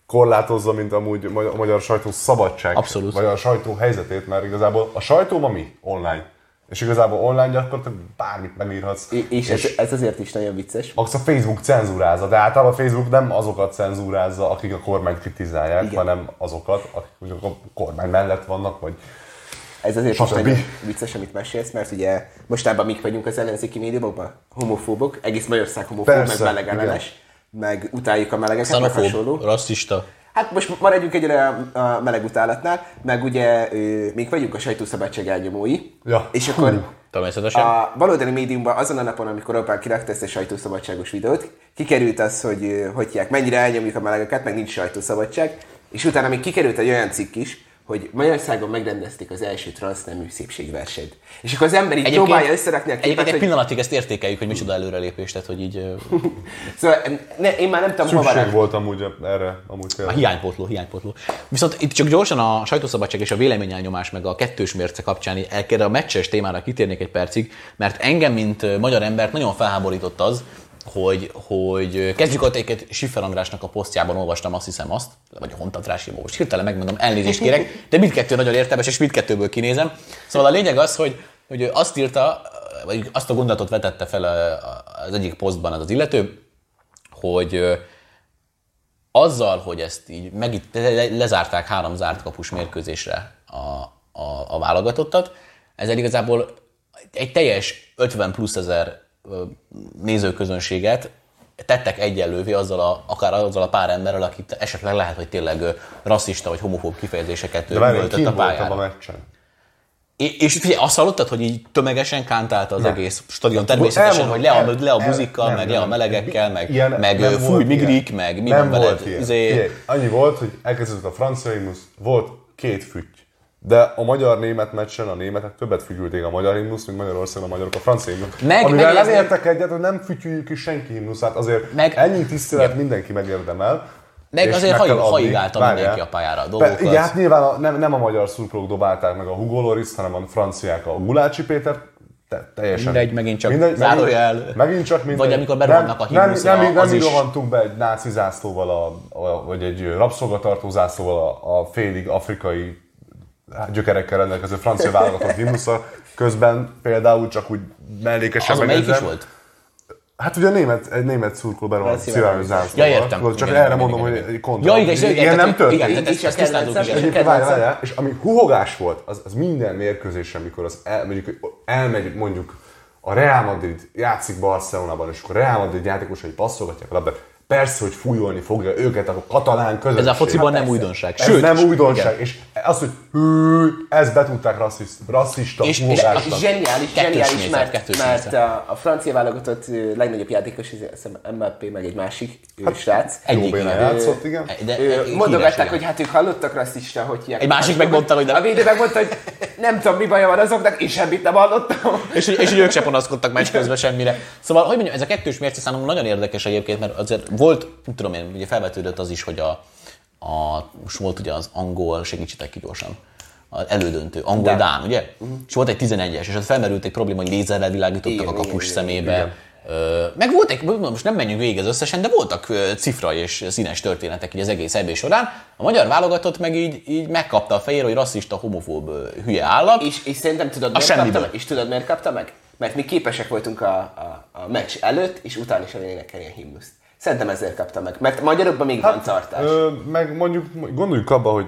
korlátozza, mint amúgy a magyar sajtó szabadság, Abszolút. vagy a sajtó helyzetét, mert igazából a sajtó ma mi? Online. És igazából online gyakorlatilag bármit megírhatsz. És, és ez, ez, azért is nagyon vicces. Max a Facebook cenzúrázza, de általában a Facebook nem azokat cenzúrázza, akik a kormányt kritizálják, Igen. hanem azokat, akik a kormány mellett vannak, vagy Ez azért is nagyon vicces, amit mesélsz, mert ugye mostában mik vagyunk az ellenzéki médiumokban? Homofóbok, egész Magyarország homofób, Persze, meg melegellenes, meg utáljuk a melegeket, meg Xenofób, hasonló. rasszista. Hát most maradjunk egyre a meleg utálatnál, meg ugye még vagyunk a sajtószabadság elnyomói, Ja. és akkor Hú. Természetesen. a baloldali médiumban azon a napon, amikor Orbán kirakta ezt a sajtószabadságos videót, kikerült az, hogy hogy hívják, mennyire elnyomjuk a melegeket, meg nincs sajtószabadság, és utána még kikerült egy olyan cikk is, hogy Magyarországon megrendezték az első transznemű szépségversenyt. És akkor az ember így próbálja összerakni a egyébként képet, egy hogy... pillanatig ezt értékeljük, hogy micsoda előrelépés, tehát hogy így Szóval ne, én már nem tudom, hova szükség rakni. volt amúgy erre, amúgy a tényleg. hiánypótló, hiánypótló. Viszont itt csak gyorsan a sajtószabadság és a véleményelnyomás meg a kettős mérce kapcsán erre a meccses témára kitérnék egy percig, mert engem, mint magyar embert nagyon felháborított az, hogy, hogy kezdjük ott egyet Schiffer Andrásnak a posztjában olvastam azt hiszem azt, vagy a hontatrás most hirtelen megmondom, elnézést kérek, de mindkettő nagyon értelmes, és mindkettőből kinézem. Szóval a lényeg az, hogy, hogy ő azt írta, vagy azt a gondolatot vetette fel az egyik posztban az az illető, hogy azzal, hogy ezt így meg lezárták három zárt kapus mérkőzésre a, a, a válogatottat, ezzel igazából egy teljes 50 plusz ezer nézőközönséget tettek egyenlővé azzal a, akár azzal a pár emberrel, akit esetleg lehet, hogy tényleg rasszista vagy homofób kifejezéseket ki a pályára. a meccsen? És, és figyelj, azt hallottad, hogy így tömegesen kántálta az Nem. egész stadion természetesen, hogy le a, le a buzikkal, nem, meg nem, le a melegekkel, meg, Ilyen meg nem fúj migrik, meg mi nem van veled. izé- annyi volt, hogy elkezdődött a francia himnusz, volt két fütty. De a magyar-német meccsen a németek többet fütyülték a magyar himnusz, mint Magyarországon a magyarok a francia himnusz. Meg- Amivel nem megjegyezném- értek egyet, hogy nem fütyüljük ki senki himnuszát, azért Meg- ennyi tisztelet mindenki megérdemel. Meg azért meg haigálta Várjál. mindenki a pályára a dolgokat. Igen, hát nyilván a, nem, nem a magyar szurkolók dobálták meg a Hugo Loris, hanem a franciák a Gulácsi Péter, te, teljesen. Mindegy, megint csak mindegy, zárójel. Megint, csak mindegy. Vagy amikor berohannak a nem, nem, himnuszra, nem, nem, nem is- rohantunk be egy náci zászlóval, a, a, vagy egy rabszolgatartó zászlóval a, a félig afrikai gyökerekkel rendelkező francia válogatott himnusza. Közben például csak úgy mellékesen melyik is megjegyzem. volt? Hát ugye német, egy német szurkoló Francia szivárvány zászlóval. Ja, értem. Tudod, Csak Igen, erre igen, mondom, igen, hogy igen. egy kontra. Ja, igen, és- igen, Ilyen tehát- nem történt. igen, Így is ezt a igen. és a Egyébként várj, várj, és ami huhogás volt, az, az minden mérkőzésen, mikor az el, mondjuk, elmegy mondjuk a Real Madrid játszik Barcelonában, és akkor a Real Madrid játékosai passzolgatják a labdát, persze, hogy fújolni fogja őket a katalán közösség. Ez a fociban nem persze. újdonság. Ez Sőt, nem és- újdonság, igen. és az, hogy hű, ezt betudták rasszist, rasszista És- és- és- Zseniális, zseniális, nézet, mert, mert a, a francia válogatott legnagyobb játékos, ez Mbappé, meg egy másik hát, srác. Egyik, igen. játszott, igen. De, híres, mondogatták, hogy hát ők hallottak rasszista, hogy. Egy másik megmondta, hogy nem. A védő megmondta, hogy nem tudom, mi baja van azoknak, és semmit nem hallottam. És, és hogy ők se panaszkodtak meccs közben semmire. Szóval, hogy mondjam, ez a kettős mérce számomra nagyon érdekes egyébként, mert azért volt, nem tudom én, ugye felvetődött az is, hogy a, a most volt ugye az angol, segítsetek ki gyorsan, az elődöntő, angol-dán, Dán. ugye? És volt egy 11-es, és ott felmerült egy probléma, hogy lézerrel világítottak Igen, a kapus igen, szemébe. Ö, meg volt egy, most nem menjünk végig az összesen, de voltak cifra és színes történetek így az egész EB során. A magyar válogatott meg így, így megkapta a fejére, hogy rasszista, homofób hülye állat. És, és szerintem tudod, miért kapta meg? És tudod, miért kapta meg? Mert mi képesek voltunk a, a, a meccs előtt, és utána is elénekelni a himnuszt. Szerintem ezért kapta meg. Mert magyarokban még van tartás. Ö, meg mondjuk gondoljuk abba, hogy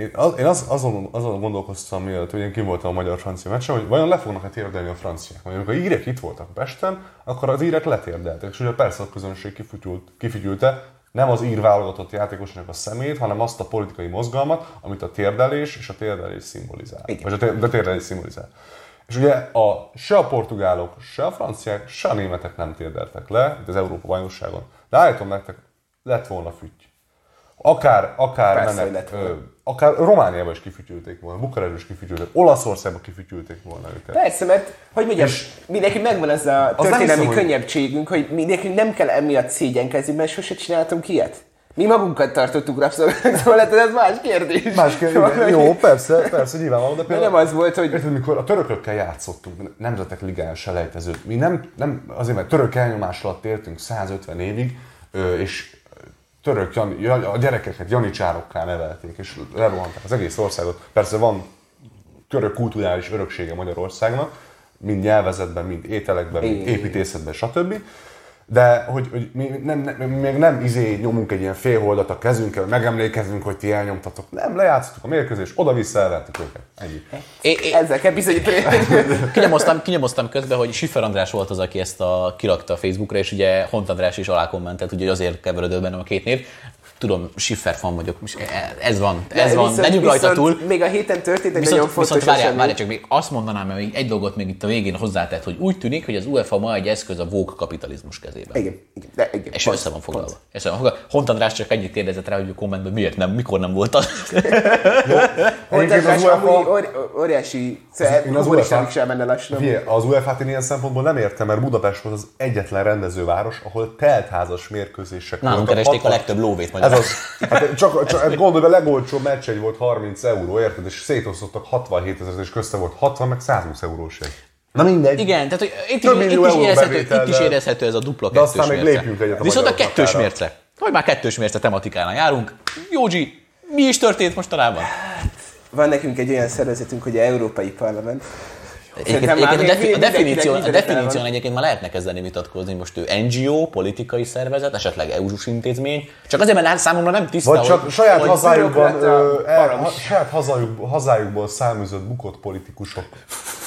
én, az, én az, azon, azon gondolkoztam, mielőtt, hogy én kim voltam a magyar-francia meccsen, hogy vajon le fognak-e térdelni a franciák. Vagy amikor a írek itt voltak Pesten, akkor az írek letérdeltek. És ugye persze a közönség kifütyült, kifütyülte nem az ír válogatott játékosnak a szemét, hanem azt a politikai mozgalmat, amit a térdelés és a térdelés szimbolizál. Igen. Vagy a, tér, de térdelés szimbolizál. És ugye a, se a portugálok, se a franciák, se a németek nem térdeltek le itt az Európa bajnokságon. De állítom nektek, lett volna fütty. Akár, akár, menet, hogy ö, akár Romániába is kifütyülték volna, Bukarestbe is kifütyülték, Olaszországba kifütyülték volna őket. Persze, mert hogy mondjam, mindenki megvan ez a történelmi hiszem, hogy- könnyebbségünk, hogy mindenki nem kell emiatt szégyenkezni, mert sose csináltunk ilyet. Mi magunkat tartottuk rabszolgának, szóval ez más kérdés. Más kérdés, igen, jó, persze, persze, nyilvánvaló, de például... nem az volt, hogy Érted, mikor a törökökkel játszottunk, nemzetek ligája selejtezőt, mi nem, nem, azért mert török elnyomás alatt éltünk 150 évig, és török Jani, a gyerekeket janicsárokká nevelték, és lerohanták az egész országot. Persze van körök kulturális öröksége Magyarországnak, mind nyelvezetben, mind ételekben, mind építészetben, stb. De hogy, hogy mi nem, nem, mi még nem izé nyomunk egy ilyen félholdat a kezünkkel, megemlékezünk, hogy ti elnyomtatok. Nem, lejátszottuk a mérkőzést, oda-vissza elvertük őket. Ennyi. É, é, Ezzel kell bizonyítani. kinyomoztam, kinyomoztam közben, hogy Siffer András volt az, aki ezt a, kirakta a Facebookra, és ugye Hont András is alá kommentelt, úgyhogy azért keverődött bennem a két név. Tudom, Schiffer fan vagyok, és ez van, ez van, Viszont- legyünk rajta viszont túl. Még a héten történt egy nagyon Viszont, fontos viszont várjál, várjál, csak még azt mondanám, mert még egy dolgot még itt a végén hozzátett, hogy úgy tűnik, hogy az UEFA ma egy eszköz a vók kapitalizmus kezében. Igen, igen, de igen. És pont, össze van foglalva. Össze van foglalva. Hont András csak ennyit kérdezett rá, hogy a kommentben miért nem, mikor nem volt az. Az az amúgy UEFA óri- óriási, én az UEFA lassan. Figyelj, az UEFA-t én ilyen szempontból nem értem, mert Budapest volt az egyetlen rendezőváros, ahol teltházas mérkőzések Nálunk keresték a 60 legtöbb lóvét Ez magyarul. az. Hát csak, csak hát gondolj be, legolcsóbb meccs egy volt 30 euró, érted? És szétosztottak 67 ezer, és közte volt 60, meg 120 eurós egy. Na mindegy. Igen, tehát hogy itt, Több itt, is érezhető, itt is érezhető ez a dupla De kettős aztán még mérce. lépjünk egyet a Viszont a kettős határa. mérce. Hogy már kettős mérce tematikánál járunk. Józsi, mi is történt mostanában? Van nekünk egy olyan szervezetünk, hogy a Európai Parlament. Egyébként, egyébként a, még defi- a definíción, a definíción egyébként már lehetne kezdeni vitatkozni, most ő NGO, politikai szervezet, esetleg EU-s intézmény, csak azért, mert hát számomra nem tiszta, Vagy csak hogy, saját hogy hazájukban, ö, el, ha, saját hazájuk, hazájukból származott bukott politikusok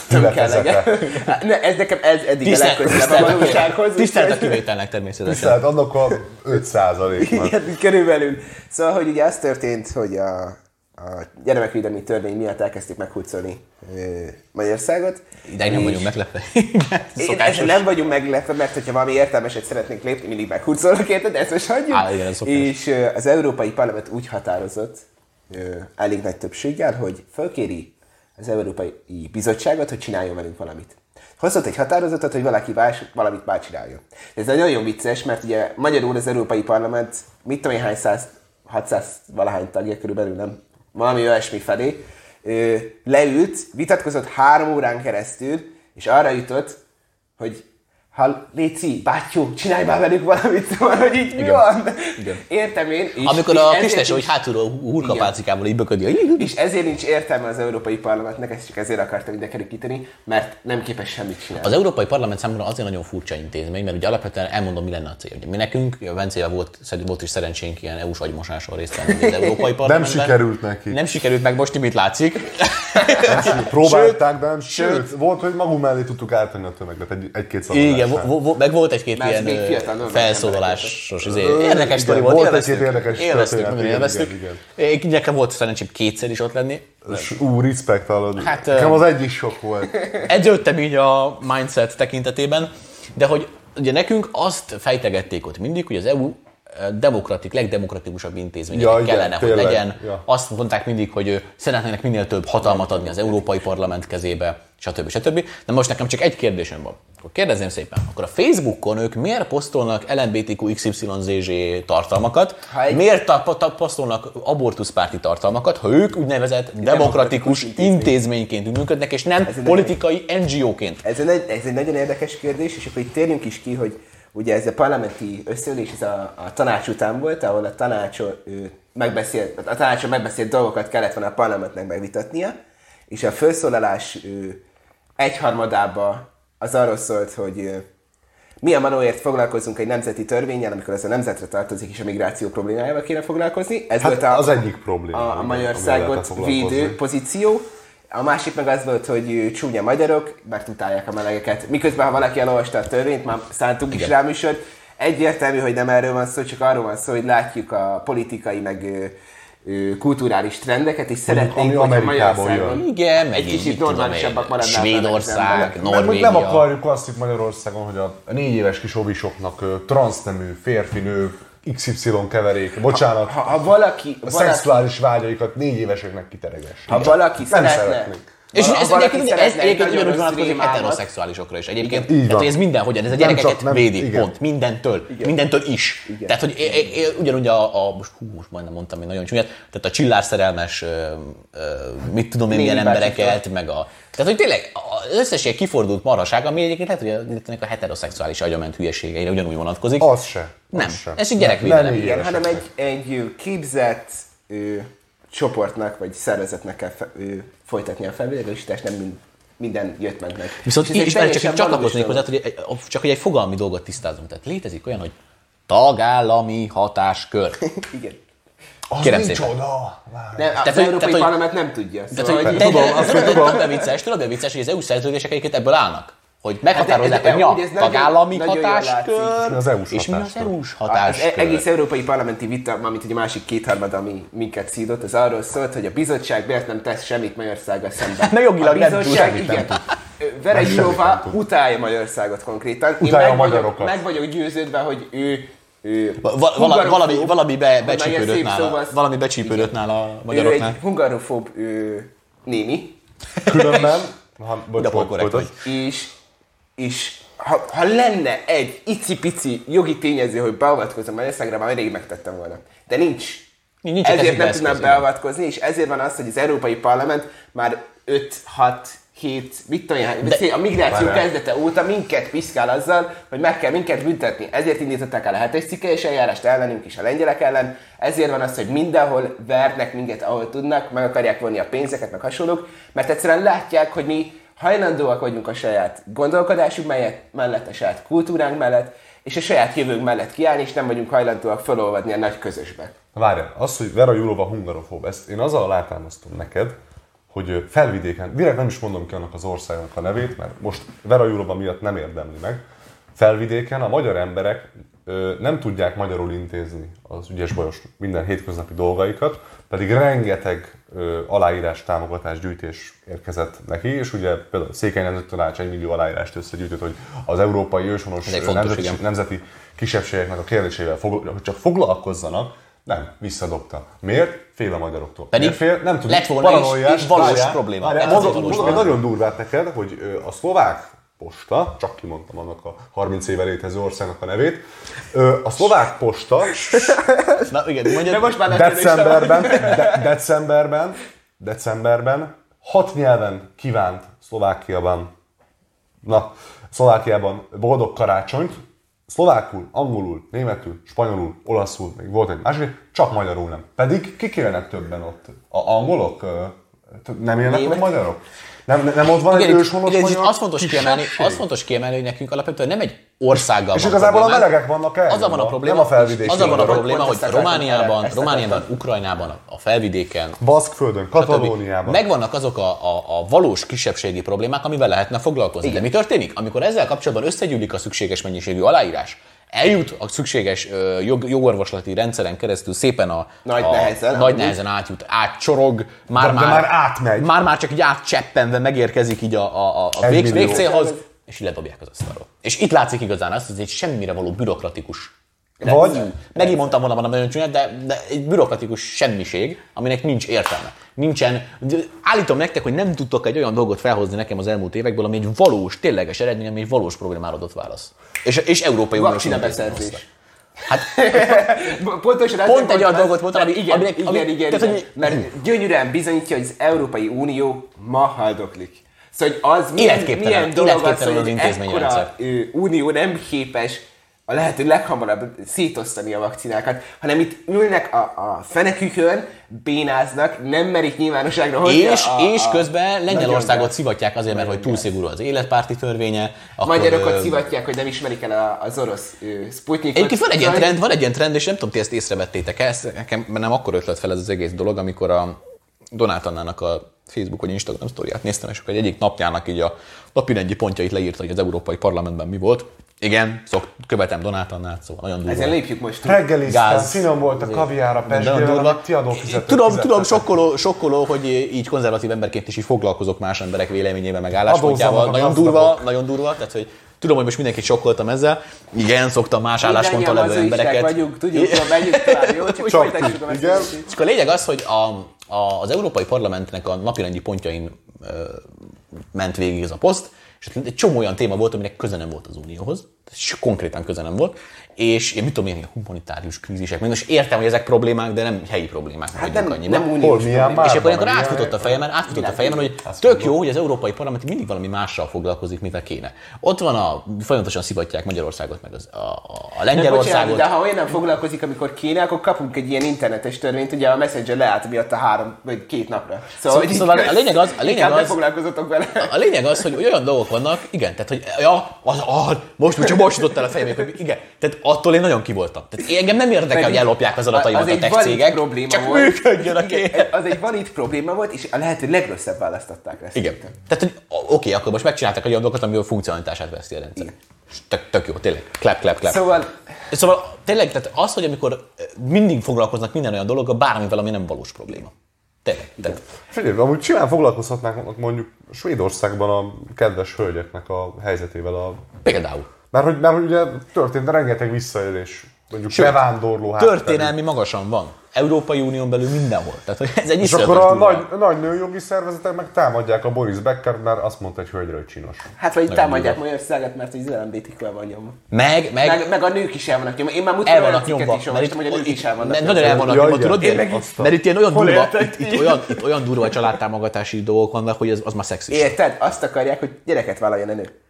Nem kell legyen. Ne, ez nekem ez eddig tisztelt, legközelebb a tisztelt, a valósághoz. tisztelt a kivételnek természetesen. Tisztelt annak a 5 nak Igen, körülbelül. Szóval, hogy ugye az történt, hogy a, a gyermekvédelmi törvény miatt elkezdték meghurcolni ö, Magyarországot. Ideig nem vagyunk meglepve. Ezzel nem vagyunk meglepve, mert hogyha valami értelmeset szeretnénk lépni, mindig meghurcolnak érted, de ezt most hagyjuk. Á, igen. És az Európai Parlament úgy határozott, elég nagy többséggel, hogy fölkéri az Európai Bizottságot, hogy csináljon velünk valamit. Hozott egy határozatot, hogy valaki más, valamit már csináljon. Ez nagyon vicces, mert ugye magyarul az Európai Parlament, mit tudom én hány száz, 600 valahány tagja körülbelül, nem? Valami olyasmi felé, leült, vitatkozott három órán keresztül, és arra jutott, hogy ha Léci, bátyú, csinálj már velük valamit, szóval, hogy így mi van? Igen. Értem én. És, Amikor és a Kristes, hogy hátulról hurkapálcikával így böködi, és ezért nincs értelme az Európai Parlamentnek, ezt csak ezért akartam ide kerülíteni, mert nem képes semmit csinálni. Az Európai Parlament számomra azért nagyon furcsa intézmény, mert ugye alapvetően elmondom, mi lenne a cél. Ugye mi nekünk, a Vencével volt, volt is szerencsénk ilyen EU-s agymosáson részt venni az Európai Parlamentben. sikerült neki. Nem sikerült meg most, mit látszik. Próbálták, de nem, sőt, volt, hogy magunk mellé tudtuk ártani a tömeget egy, egy-két szavazásnál. Igen, vo- vo- meg volt egy-két ilyen fiatal, felszólalásos, izé, érdekes igen, sztori volt, volt élveztük. érdekes élveztük, történet, nagyon igen, élveztük. igen, Én Nekem volt szerencsém kétszer is ott lenni. Ú, respekt hallod. Hát, Nekem az egy is sok volt. Edződtem így a mindset tekintetében, de hogy ugye nekünk azt fejtegették ott mindig, hogy az EU demokratik, legdemokratikusabb intézmények Ja, igen, kellene, hogy tényleg, legyen. ja. Azt mondták mindig, hogy szeretnének minél több hatalmat adni az Európai Parlament kezébe, stb. stb. De most nekem csak egy kérdésem van. Akkor kérdezném szépen, akkor a Facebookon ők miért posztolnak LMBTQ XYZZ tartalmakat, egy- miért ta- ta- posztolnak abortuszpárti tartalmakat, ha ők úgynevezett demokratikus intézmény. intézményként működnek, és nem politikai NGO-ként. Ez egy, ez egy nagyon érdekes kérdés, és akkor itt térjünk is ki, hogy ugye ez a parlamenti összeülés, ez a, a tanács után volt, ahol a tanácson ő, megbeszélt, a tanácson megbeszélt dolgokat kellett volna a parlamentnek megvitatnia, és a felszólalás egyharmadába az arról szólt, hogy mi a manóért foglalkozunk egy nemzeti törvényel, amikor ez a nemzetre tartozik, és a migráció problémájával kéne foglalkozni. Ez Hát volt a, az egyik probléma, A, a Magyarországot védő pozíció. A másik meg az volt, hogy ő, csúnya magyarok, mert utálják a melegeket. Miközben, ha valaki elolvasta a törvényt, már szántunk is rá műsort, egyértelmű, hogy nem erről van szó, csak arról van szó, hogy látjuk a politikai, meg kulturális trendeket, és szeretnénk, hogyha Amerikából Magyarországon jön. Igen, egy kicsit normálisabbak maradnának Svédország, hogy Norvégia. nem akarjuk azt itt Magyarországon, hogy a négy éves kis ovisoknak ö, transznemű, férfi, nő, XY keverék, bocsánat, Ha, ha valaki, a valaki, szexuális vágyaikat négy éveseknek kitereges. ha valaki Nem szeretnék. És ha ez egyébként, ez egy egyébként nagyon ugyanúgy vonatkozik heteroszexuálisokra is. Egyébként, Így tehát, hogy ez mindenhogyan, ez a Nem gyerekeket csak- nem- védi, igen. pont, mindentől, mindentől is. Igen. Tehát, hogy é, é, é, ugyanúgy a, a most, hú, most majdnem mondtam egy nagyon csúnyát, tehát a csillárszerelmes, ö, ö, mit tudom én, bácsiktól. embereket, meg a... Tehát, hogy tényleg az összes ilyen kifordult marhaság, ami egyébként lehet, hogy a, a heteroszexuális agyament hülyeségeire ugyanúgy vonatkozik. Az se. Nem. Az se. Ez így gyerekvédelem. Nem, nem Igen, hanem egy, egy képzett, csoportnak vagy szervezetnek kell fe, ő, folytatni a felvilágosítást, nem mind, minden jött meg meg. Viszont És egy is csak, valós csatlakoznék hozzá, hogy egy, csak hogy egy fogalmi dolgot tisztázunk. Tehát létezik olyan, hogy tagállami hatáskör. Igen. Az Kérem nincs szépen. oda. Nem, az Tehát, Európai tehát, Parlament nem tudja. Tehát, Szóval, hogy hogy te, tudom, tudom. tudod, mi vicces, tudod, mi vicces, hogy az EU szerződések egyébként ebből állnak. Hogy meghatározzák, Hát hogy mi a tagállami hatáskör, látszik. Az EU-s és mi az. EU-s az hatáskör. e- egész európai parlamenti vita, amit ugye a másik kétharmad, ami minket szídott, az arról szólt, hogy a bizottság miért nem tesz semmit Magyarországgal szemben. Na, jogilag a nem tud, bizottság, semmit nem igen. tud. Vera Meg semmit Jurova utálja Magyarországot konkrétan. Én Utálja meg a vagyok- magyarokat. Meg vagyok győződve, hogy ő, ő Va- vala, valami, valami be, becsípődött nála, szóval- valami becsípődött nála a Ő egy magyaroknál. hungarofób ő, némi, Különben, ha, bocs, De hol bocs, korrekt folytasd. és, és ha, ha lenne egy icipici jogi tényező, hogy beavatkozom Magyarországra, már rég megtettem volna. De nincs. Nincs ezért nem igen. beavatkozni, és ezért van az, hogy az Európai Parlament már 5, 6, 7, mit tudom, én, De- a migráció Várjál. kezdete óta minket piszkál azzal, hogy meg kell minket büntetni. Ezért indították el a hetes cikkelyes eljárást ellenünk is a lengyelek ellen. Ezért van az, hogy mindenhol vernek minket, ahol tudnak, meg akarják vonni a pénzeket, meg hasonlók, mert egyszerűen látják, hogy mi hajlandóak vagyunk a saját gondolkodásunk mellett, mellett, a saját kultúránk mellett, és a saját jövőnk mellett kiállni, és nem vagyunk hajlandóak felolvadni a nagy közösbe. Várjál, az, hogy Vera Jurova hungarofób, ezt én azzal alátámasztom neked, hogy felvidéken, direkt nem is mondom ki annak az országnak a nevét, mert most Vera Jurova miatt nem érdemli meg, felvidéken a magyar emberek nem tudják magyarul intézni az ügyes bajos minden hétköznapi dolgaikat, pedig rengeteg aláírás, támogatás, gyűjtés érkezett neki, és ugye például Székely Nemzeti Tanács egy millió aláírást összegyűjtött, hogy az európai őshonos fontos, nemzeti, igen. nemzeti kisebbségeknek a kérdésével hogy csak foglalkozzanak, nem, visszadobta. Miért? Fél a magyaroktól. Pedig Miért fél? Nem tudom. lett volna is- paranoiás, és valós várjál, probléma. várjál, mondom, valós mondom probléma. nagyon durvát neked, hogy a szlovák posta, csak kimondtam annak a 30 éve létező országnak a nevét, a szlovák posta Na igen, mondjad, De most már decemberben, de, decemberben, decemberben hat nyelven kívánt Szlovákiában, na, Szlovákiában boldog karácsonyt, szlovákul, angolul, németül, spanyolul, olaszul, még volt egy másik, csak magyarul nem. Pedig kik élnek többen ott? A angolok? Nem élnek Német? magyarok? Nem, nem ott van egy igen, őshonos igen, magyar az fontos kiemelni, az fontos kiemelni, hogy nekünk alapvetően nem egy országgal És van igazából a problémánk. melegek vannak el. Azzal van a probléma, Nem a felvidéki. azzal van a probléma, hogy Romániában, Romániában. Ukrajnában, a felvidéken, Baszkföldön, Katalóniában. Megvannak azok a, a, a valós kisebbségi problémák, amivel lehetne foglalkozni. De mi történik? Amikor ezzel kapcsolatban összegyűlik a szükséges mennyiségű aláírás, eljut a szükséges jog, jogorvoslati rendszeren keresztül szépen a, Nagy a, nehezen, nagy nehezen átjut, átcsorog, már, De- de már átmegy. Már, már csak így átcseppenve megérkezik így a, a, a, a vég, végcélhoz, és így ledobják az asztalról. És itt látszik igazán azt, hogy ez egy semmire való bürokratikus Vagy- Megint mondtam volna valami nagyon csúnyát, de, de egy bürokratikus semmiség, aminek nincs értelme. Nincsen, de állítom nektek, hogy nem tudtok egy olyan dolgot felhozni nekem az elmúlt évekből, ami egy valós, tényleges eredmény, ami egy valós problémára adott válasz. És, és Európai Uniós. Hát Pontosan Pont egy olyan dolgot mondtam, ami- igen, aminek- igen, ami- igen, igen, tehát, hogy- mert gyönyörűen bizonyítja, hogy az Európai Unió ma haldoklik. Szóval hogy az milyen, milyen dolog az, hogy az egy intézményrendszer. ekkora unió nem képes a lehető leghamarabb szétosztani a vakcinákat, hanem itt ülnek a, a fenekükön, bénáznak, nem merik nyilvánosságra hozni és, a, a, és közben Lengyelországot szivatják azért, mert hogy túl szigorú az életpárti törvénye. Akkor, Magyarokat ö, szivatják, hogy nem ismerik el a- az orosz Sputnikot. Egyébként van egy ilyen trend, van egy ilyen trend, és nem tudom, ti ezt észrevettétek -e, ezt nekem nem akkor ötlet fel ez az egész dolog, amikor a Donát Annának a Facebook vagy Instagram sztoriát néztem, és akkor egy egyik napjának így a napirendi pontjait leírta, hogy az Európai Parlamentben mi volt. Igen, szok, követem Donát Annát, szóval nagyon durva. Ezen lépjük most. Reggeliztem, finom volt a kaviár a durva. amit ti adófizetők Tudom, tudom, sokkoló, sokkoló, hogy így konzervatív emberként is így foglalkozok más emberek véleményével, meg álláspontjával. Nagyon durva, nagyon durva, tehát hogy tudom, hogy most mindenkit sokkoltam ezzel. Igen, szoktam más állásponttal levő embereket. vagyunk, tudjuk, hogy menjünk tovább, jó? Csak Csak igen. És akkor a lényeg az, hogy a, a, az Európai Parlamentnek a napirendi pontjain ö, ment végig ez a poszt, és egy csomó olyan téma volt, aminek köze nem volt az Unióhoz. Konkrétan köze nem volt. És én mit tudom én, humanitárius krízisek, meg most értem, hogy ezek problémák, de nem helyi problémák. Hát nem, nem, annyiban. nem uniós? És akkor ilyenkor átfutott a fejemen, átfutott a fejemen, hogy tök jó, hogy az Európai Parlament mindig valami mással foglalkozik, mint a kéne. Ott van a, folyamatosan szivatják Magyarországot, meg az, a, a, Lengyelországot. de ha olyan nem foglalkozik, amikor kéne, akkor kapunk egy ilyen internetes törvényt, ugye a Messenger leállt miatt a három vagy két napra. Szóval, Szóval- szóval a lényeg az- a lényeg az- vele. A lényeg az, hogy olyan dolgok vannak, igen, tehát hogy ja, az, az, most csak most jutott el a fejem, hogy igen, tehát attól én nagyon kivoltam. Tehát én- engem nem érdekel, hogy ellopják az adataimat az a tech cégek, probléma csak volt. működjön a Igen. Az egy valid probléma volt, és a lehető legrosszabb választották le. Igen. szerintem. Tehát, hogy oké, akkor most megcsináltak egy olyan dolgot, ami a funkcionalitását veszi a rendszer. Tök, tök jó, tényleg. Clap, clap, clap. Szóval Szóval tényleg, tehát az, hogy amikor eh, mindig foglalkoznak minden olyan dologgal, bármivel, ami nem valós probléma. Tényleg. Tehát, Figyelj, amúgy simán foglalkozhatnánk mondjuk Svédországban a kedves hölgyeknek a helyzetével. A... például. Mert, hogy, mert hogy ugye történt rengeteg visszaélés, mondjuk Sőt, bevándorló hátterű. Történelmi magasan van. Európai Unión belül mindenhol. Tehát hogy ez egy És akkor a nagy, nagy nőjogi szervezetek meg támadják a Boris Becker, mert azt mondta egy hölgyre, hogy csinos. Hát vagy támadják. Magyarországot, mert az LMBTQ-vel van nyomva. Meg, meg, Meg, meg, a nők is el vannak nyomva. Én már el múltkor olyan vannak nyomva. is olvastam, hogy a nők itt- is el vannak nyomva. Nagyon el vannak nyomva, tudod Mert itt ilyen olyan durva, itt, itt, olyan, itt olyan durva családtámogatási dolgok vannak, hogy az, az már szexis. Érted? Azt akarják, hogy gyereket vállaljon a nő.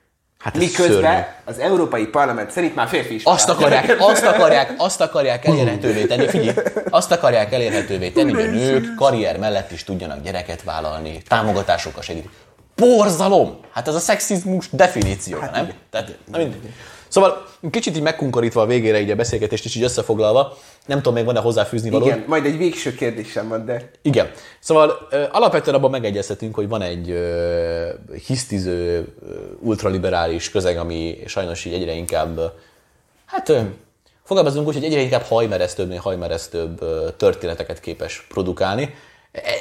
Hát ez szörnyű. Miközben az Európai Parlament szerint már férfi is Azt akarják, azt akarják, azt akarják elérhetővé tenni, figyelj, azt akarják elérhetővé tenni, hogy a nők karrier mellett is tudjanak gyereket vállalni, támogatásokkal segítik. Borzalom! Hát ez a szexizmus definíciója, nem? Tehát, na mindegy. Szóval kicsit így megkunkorítva a végére így a beszélgetést is így összefoglalva, nem tudom, még van-e hozzáfűzni való. Igen, majd egy végső kérdésem van, de Igen. Szóval alapvetően abban megegyezhetünk, hogy van egy ö, hisztiző, ultraliberális közeg, ami sajnos így egyre inkább, hát ö, fogalmazunk úgy, hogy egyre inkább hajmeresztőbb ö, történeteket képes produkálni.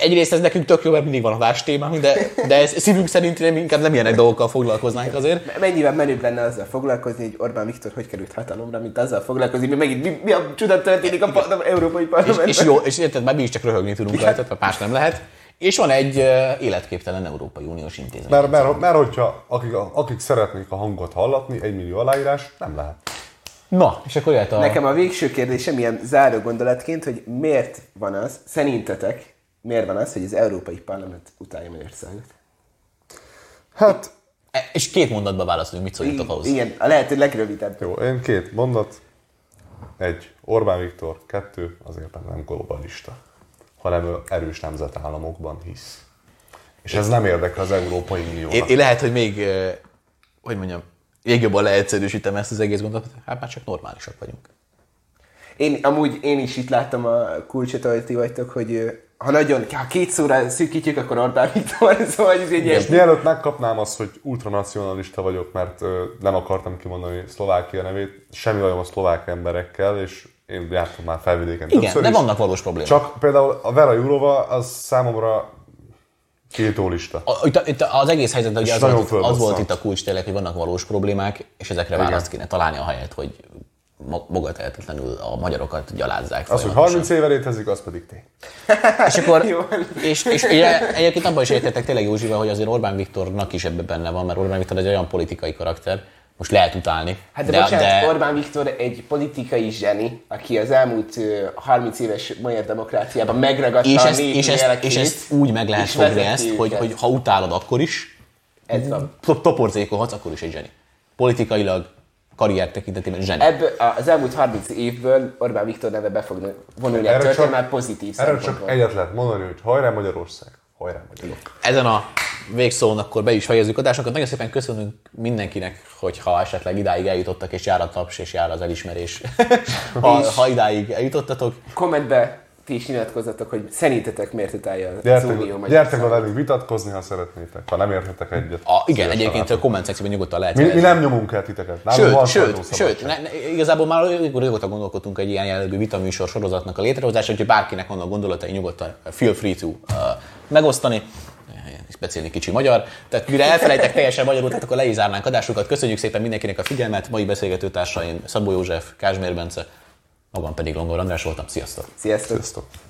Egyrészt ez nekünk tök jó, mert mindig van hatás témánk, de, de ez szívünk szerint nem, inkább nem ilyenek dolgokkal foglalkoznánk azért. mennyivel menőbb lenne azzal foglalkozni, hogy Orbán Viktor hogy került hatalomra, mint azzal foglalkozni, hogy megint mi, mi a csuda történik a par- Európai És, Parlamentben. és jó, és érted, már mi is csak röhögni tudunk rajta, mert más nem lehet. És van egy életképtelen Európai Uniós intézmény. Mert, mert, mert hogyha akik, akik szeretnék a hangot hallatni, egy millió aláírás, nem lehet. Na, és akkor jöhet a... Nekem a végső kérdésem ilyen záró gondolatként, hogy miért van az, szerintetek, miért van az, hogy az Európai Parlament utálja Magyarországot? Hát, E- És két mondatban válaszolunk, mit szóljatok ahhoz. Igen, a lehető legrövidebb. jó, én két mondat. Egy, Orbán Viktor. Kettő, azért nem, nem globalista, hanem ő erős nemzetállamokban hisz. És ez nem érdekel az Európai Uniónak. Én, én lehet, hogy még, hogy mondjam, még jobban leegyszerűsítem ezt az egész gondolatot, hát már csak normálisak vagyunk. Én amúgy én is itt láttam a kulcsot, ahogy ti vagytok, hogy ha nagyon, ha két szóra szűkítjük, akkor Orbán Viktor, szóval ez egy ilyen... És mielőtt megkapnám azt, hogy ultranacionalista vagyok, mert ö, nem akartam kimondani Szlovákia nevét, semmi bajom a szlovák emberekkel, és én jártam már felvidéken Igen, többször de is. vannak valós problémák. Csak például a Vera Jurova az számomra kétólista. A, itt, itt az egész helyzet, És az volt, itt, az volt itt a kulcs tényleg, hogy vannak valós problémák, és ezekre választ kéne találni a helyet, hogy ma- magatehetetlenül a magyarokat gyalázzák. Az, hogy folyamatosan. 30 éve létezik, az pedig tény. És akkor, és, és ugye, egyébként abban is értettek tényleg Józsival, hogy azért Orbán Viktornak is ebben benne van, mert Orbán Viktor egy olyan politikai karakter, most lehet utálni. Hát de, de bocsánat, de... Orbán Viktor egy politikai zseni, aki az elmúlt ö, 30 éves magyar demokráciában megragadta és, a ezt, és, ezt, és ezt úgy meg lehet fogni ezt, hogy, őket. hogy ha utálod, akkor is, Ez van. to- toporzékolhatsz, akkor is egy zseni. Politikailag, karrier tekintetében zseni. Ebből az elmúlt 30 évből Orbán Viktor neve be fog vonulni a történelmet pozitív Erről csak egyet lehet mondani, hogy hajrá Magyarország, hajrá Magyarok. Ezen a végszón akkor be is fejezzük adásunkat. Nagyon szépen köszönünk mindenkinek, hogyha esetleg idáig eljutottak, és jár a taps, és jár az elismerés. ha, ha idáig eljutottatok, Kommentbe ti is nyilatkozzatok, hogy szerintetek miért utálja az Unió Gyertek, Magyarországot. gyertek be velünk vitatkozni, ha szeretnétek. Ha nem érthetek egyet. a, igen, egyébként a komment szekcióban nyugodtan lehet. Mi, mi nem nyomunk el titeket. Nálunk van Sőt, sőt, sőt, ne, ne, igazából már régóta gondolkodtunk egy ilyen jellegű vitaműsor sorozatnak a létrehozása, úgyhogy bárkinek vannak gondolatai, nyugodtan feel free to uh, megosztani és beszélni kicsi magyar. Tehát mire elfelejtek teljesen magyarul, tehát akkor le is zárnánk adásukat. Köszönjük szépen mindenkinek a figyelmet. Mai beszélgető társaim Szabó József, Kázsmér Bence, magam pedig Longor András voltam. Sziasztok! Sziasztok! Sziasztok.